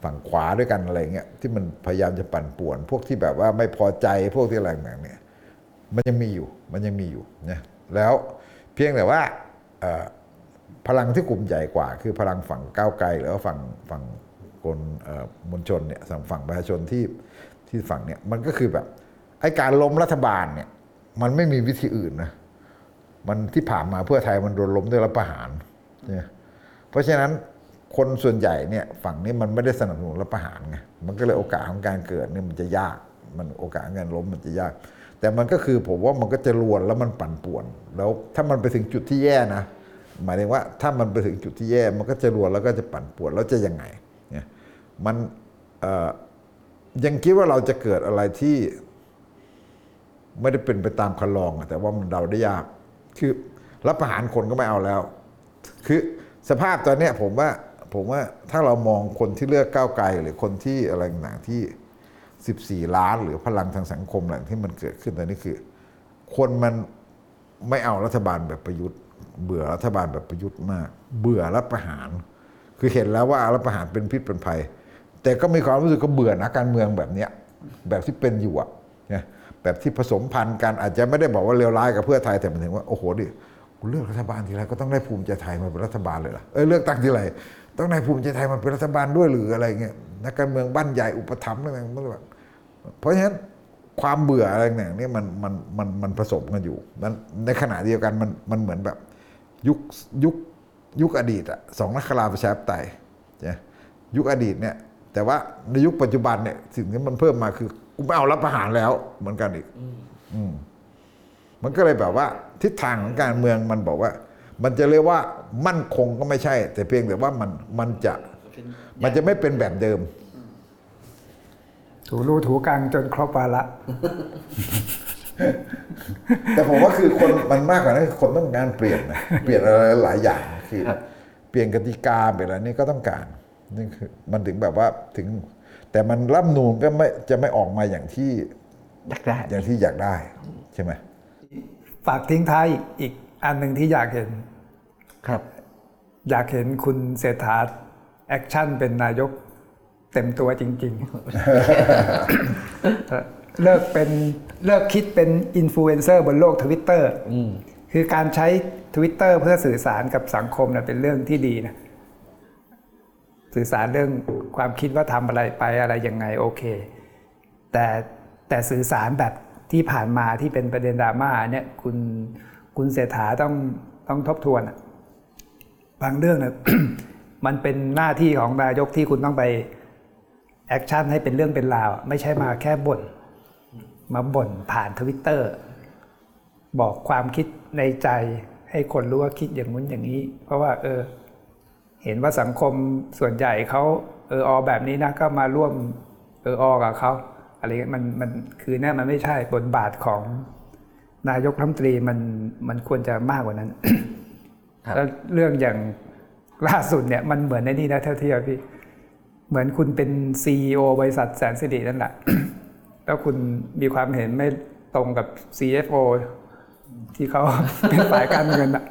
ฝั่งขวาด้วยกันอะไรเงี้ยที่มันพยายามจะปั่นป่วน พวกที่แบบว่าไม่พอใจพวกที่อะไรต่างเนี่ยมันยังมีอยู่มันยังมีอยู่นะแล้วเพียงแต่ว่าพลังที่กลุ่มใหญ่กว่า คือพลังฝั่งก้าวไกลหรือว่าฝั่งฝั่ง คนมวลชนเนี่ยฝั่งฝั่งประชาชนที่ที่ฝั่งเนี่ยมันก็คือแบบไอ้การล้มรัฐบาลเนี่ยมันไม่มีวิธีอื่นนะมันที่ผ่านมาเพื่อไทยมันโดนล้มด้วยรัฐประหารเนี่ยเพราะฉะนั้นคนส่วนใหญ่เนี่ยฝั่งนี้มันไม่ได้สนับสนุนรัฐประหารไงมันก็เลยโอกาสของการเกิดเนี่ยมันจะยาก มันโอกาสงการล้มมันจะยาก แต่มันก็คือผมว่ามันก็จะรวนแล้วมันปั่นป่วน แล้วถ้ามันไปถึงจุดที่แย่นะหมายถึงว่าถ้ามันไปถึงจุดที่แย่มันก็จะรวนแล้วก็จะปั่นป่วนแล้วจะยังไง มันยังคิดว่าเราจะเกิดอะไรที่ ไม่ได้เป็นไปตามคันลอง แต่ว่ามันเดาได้ยาก คือรับประหารคนก็ไม่เอาแล้ว คือสภาพตอนนี้ผมว่าผมว่าถ้าเรามองคนที่เลือกก้าวไกล หรือคนที่อะไรต่างที่ 14 ล้าน หรือพลังทางสังคมอะไรที่มันเกิดขึ้นตอนนี้คือ คนมันไม่เอารัฐบาลแบบประยุทธ์ เบื่อรัฐบาลแบบประยุทธ์มาก เบื่อรัฐประหาร คือเห็นแล้วว่ารัฐประหารเป็นพิษเป็นภัย แต่ก็มีความรู้สึกก็เบื่อนักการเมืองแบบเนี้ยแบบที่เป็นอยู่อะนี่ยแบบที่ผสมพันธุ์กันอาจจะไม่ได้บอกว่าเลวร้ายกับเพื่อไทยแต่มันถึงว่าโอ้โหดิกูเลือกรัฐบาลทีไรก็ต้องได้ภูมิใจไทยมาเป็นรัฐบาลเลยล่ะเออเลือกตั้งทีไรต้องได้ภูมิใจไทยมาเป็นรัฐบาลด้วยหรืออะไรเงี้ยนักการเมืองบ้านใหญ่อุปถัมภ์อะไรมันแบบเพราะฉะนั้นความเบื่ออะไรอย่างเนี้ยมันมันมันมันผสมกันอยู่มันในขณะเดียวกันมันมันเหมือนแบบยุคยุคยุคอดีตอะสองนักคราประชาธิปไตยยุคอดีตเนี่ย แต่ว่าในยุคปัจจุบันเนี่ยสิ่งที่มันเพิ่มมาคือกูไม่เอารับประหารแล้วเหมือนกันอีกอืมมันก็เลยแบบว่า ทิศทางของการเมืองมันบอกว่า มันจะเรียกว่ามั่นคงก็ไม่ใช่ แต่เพียงแต่ว่ามันมันจะ มันจะไม่เป็นแบบเดิม ถูรูถูกลางจนครบวาระแต่ผมว่าคือคนมันมากกว่านั้นคือคนต้องการเปลี่ยนนะเปลี่ยนอะไรหลายอย่างคือครับเปลี่ยนกติกาเปลี่ยนอะไรนี่ก็ต้องการ นี่คือมันถึงแบบว่าถึง แต่มันร่ำนูนก็ไม่จะไม่ออกมาอย่างที่อยากได้ อย่างที่อยากได้ใช่ไหมฝากทิ้งท้ายอีกอีกอันหนึ่งที่อยากเห็นครับ อยากเห็นคุณเศรษฐา action เป็นนายกเต็มตัวจริง ๆ เลิกเป็นเลิกคิดเป็นอินฟลูเอนเซอร์บนโลกทวิตเตอร์คือการใช้ Twitter เพื่อสื่อสารกับสังคมนะเป็นเรื่องที่ดีนะ สื่อสารเรื่องความคิดว่าทำอะไรไปอะไรยังไงโอเค แต่แต่สื่อสารแบบที่ผ่านมาที่เป็นประเด็นดราม่าเนี่ยคุณคุณเศรษฐาต้องต้องทบทวนบางเรื่องนะมันเป็นหน้าที่ของนายกที่คุณต้องไป action ให้เป็นเรื่องเป็นราว ไม่ใช่มาแค่บ่นมาบ่นผ่านทวิตเตอร์บอกความคิดในใจให้คนรู้ว่าคิดอย่างนู้นอย่างนี้ เพราะว่าเออ เห็นว่าสังคมส่วนใหญ่เขาเออออแบบนี้นะก็มาร่วมเออออกับเขาอะไรเงี้ยมันมันคือเนี่ยมันไม่ใช่บทบาทของนายกรัฐมนตรีมันมันควรจะมากกว่านั้นครับแล้วเรื่องอย่างล่าสุดเนี่ยมันเหมือนในนี่นะเท่าที่พี่เหมือนคุณเป็น CEO บริษัทแสนสิรินั่นแหละแล้วคุณมีความเห็นไม่ตรงกับ CFO ที่เขาเป็นฝ่ายการเงินอะ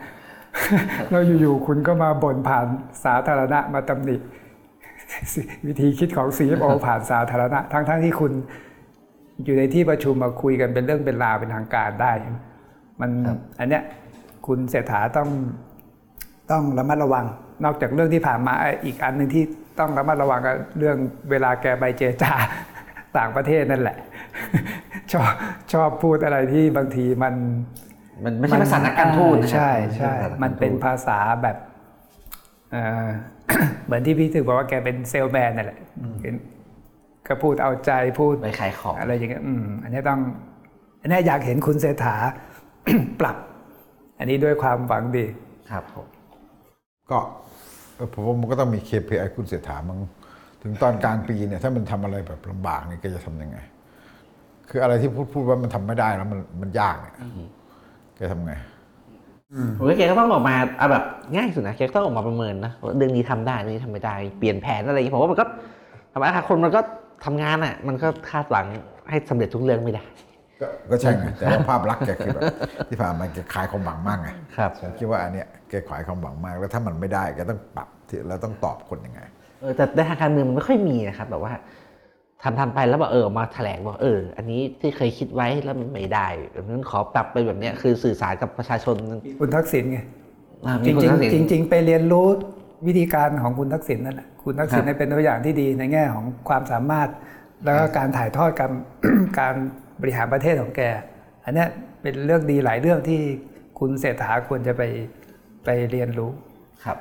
แล้วอยู่ๆคุณก็มาบ่นผ่านสาธารณะมาตำหนิวิธีคิดของ CFO ผ่านสาธารณะ ทั้งๆที่คุณอยู่ในที่ประชุมมาคุยกันเป็นเรื่องเป็นราวเป็นทางการได้ มันอันเนี้ยคุณเศรษฐาต้องต้องระมัดระวัง นอกจากเรื่องที่ผ่านมาอีกอันหนึ่งที่ต้องระมัดระวังก็เรื่องเวลาแกไปเจรจาต่างประเทศนั่นแหละ ชอบชอบพูดอะไรที่บางทีมัน มันไม่ใช่ภาษานักการทูตนะครับใช่ใช่ไใภาษามันเป็นการทูตภาษาแบบเอ่อเหมือนที่พี่ถึกบอกว่าแกเป็นเซลแมนนั่นแหละเป็นก็พูดเอาใจพูดไปขายของอะไรอย่างเงี้ยอืมอันนี้ต้องอันนี้อยากเห็นคุณเศรษฐาปรับ อันนี้ด้วยความหวังดีครับผมก็เออผมว่ามันก็ต้องมี KPI คุณเสียถามั้งถึงตอนกลางปีเนี่ยถ้ามันทำอะไรแบบลำบากนี่ก็จะทำยังไง คืออะไรที่พูดพูดว่ามันทำไม่ได้แล้วมันมันยากเนี่ย แกทำไง ผมว่าแกก็ต้องออกมาเอาแบบง่ายสุดนะแกก็ต้องออกมาประเมินนะว่าเรื่องนี้ทำได้เรื่องนี้ทำไม่ได้เปลี่ยนแผนอะไรอย่างเงี้ยผมว่ามันก็ธรรมดาครับคนมันก็ทำงานอะ มันก็คาดหวังให้สำเร็จทุกเรื่องไม่ได้ ก็ก็ใช่ไง แต่ว่าภาพลักษณ์แกคือแบบที่ผ่านมาแกขายความหวังมากไงครับ ผมคิดว่าอันเนี้ยแกขายความหวังมาก แล้วถ้ามันไม่ได้แกต้องปรับที่แล้วต้องตอบคนยังไง เออแต่ในทางการเมืองมันไม่ค่อยมีนะครับแบบว่า ทำทำไปแล้วแบบเออมาแถลงว่าเออ อันนี้ที่เคยคิดไว้แล้วมันไม่ได้แบบนั้นขอปรับไปแบบเนี้ยคือสื่อสารกับประชาชนคุณทักษิณไงอ่าจมีคนริงทักษิณๆจริงๆไปเรียนรู้วิธีการของคุณทักษิณนั่นแหละคุณทักษิณครับเนี่ยเป็นตัวอย่างที่ดีในแง่ของความสามารถ แล้วก็การถ่ายทอดการการบริหารประเทศของแก อันเนี้ยเป็นเรื่องดีหลายเรื่องที่คุณเศรษฐาควรจะไปไปเรียนรู้ครับ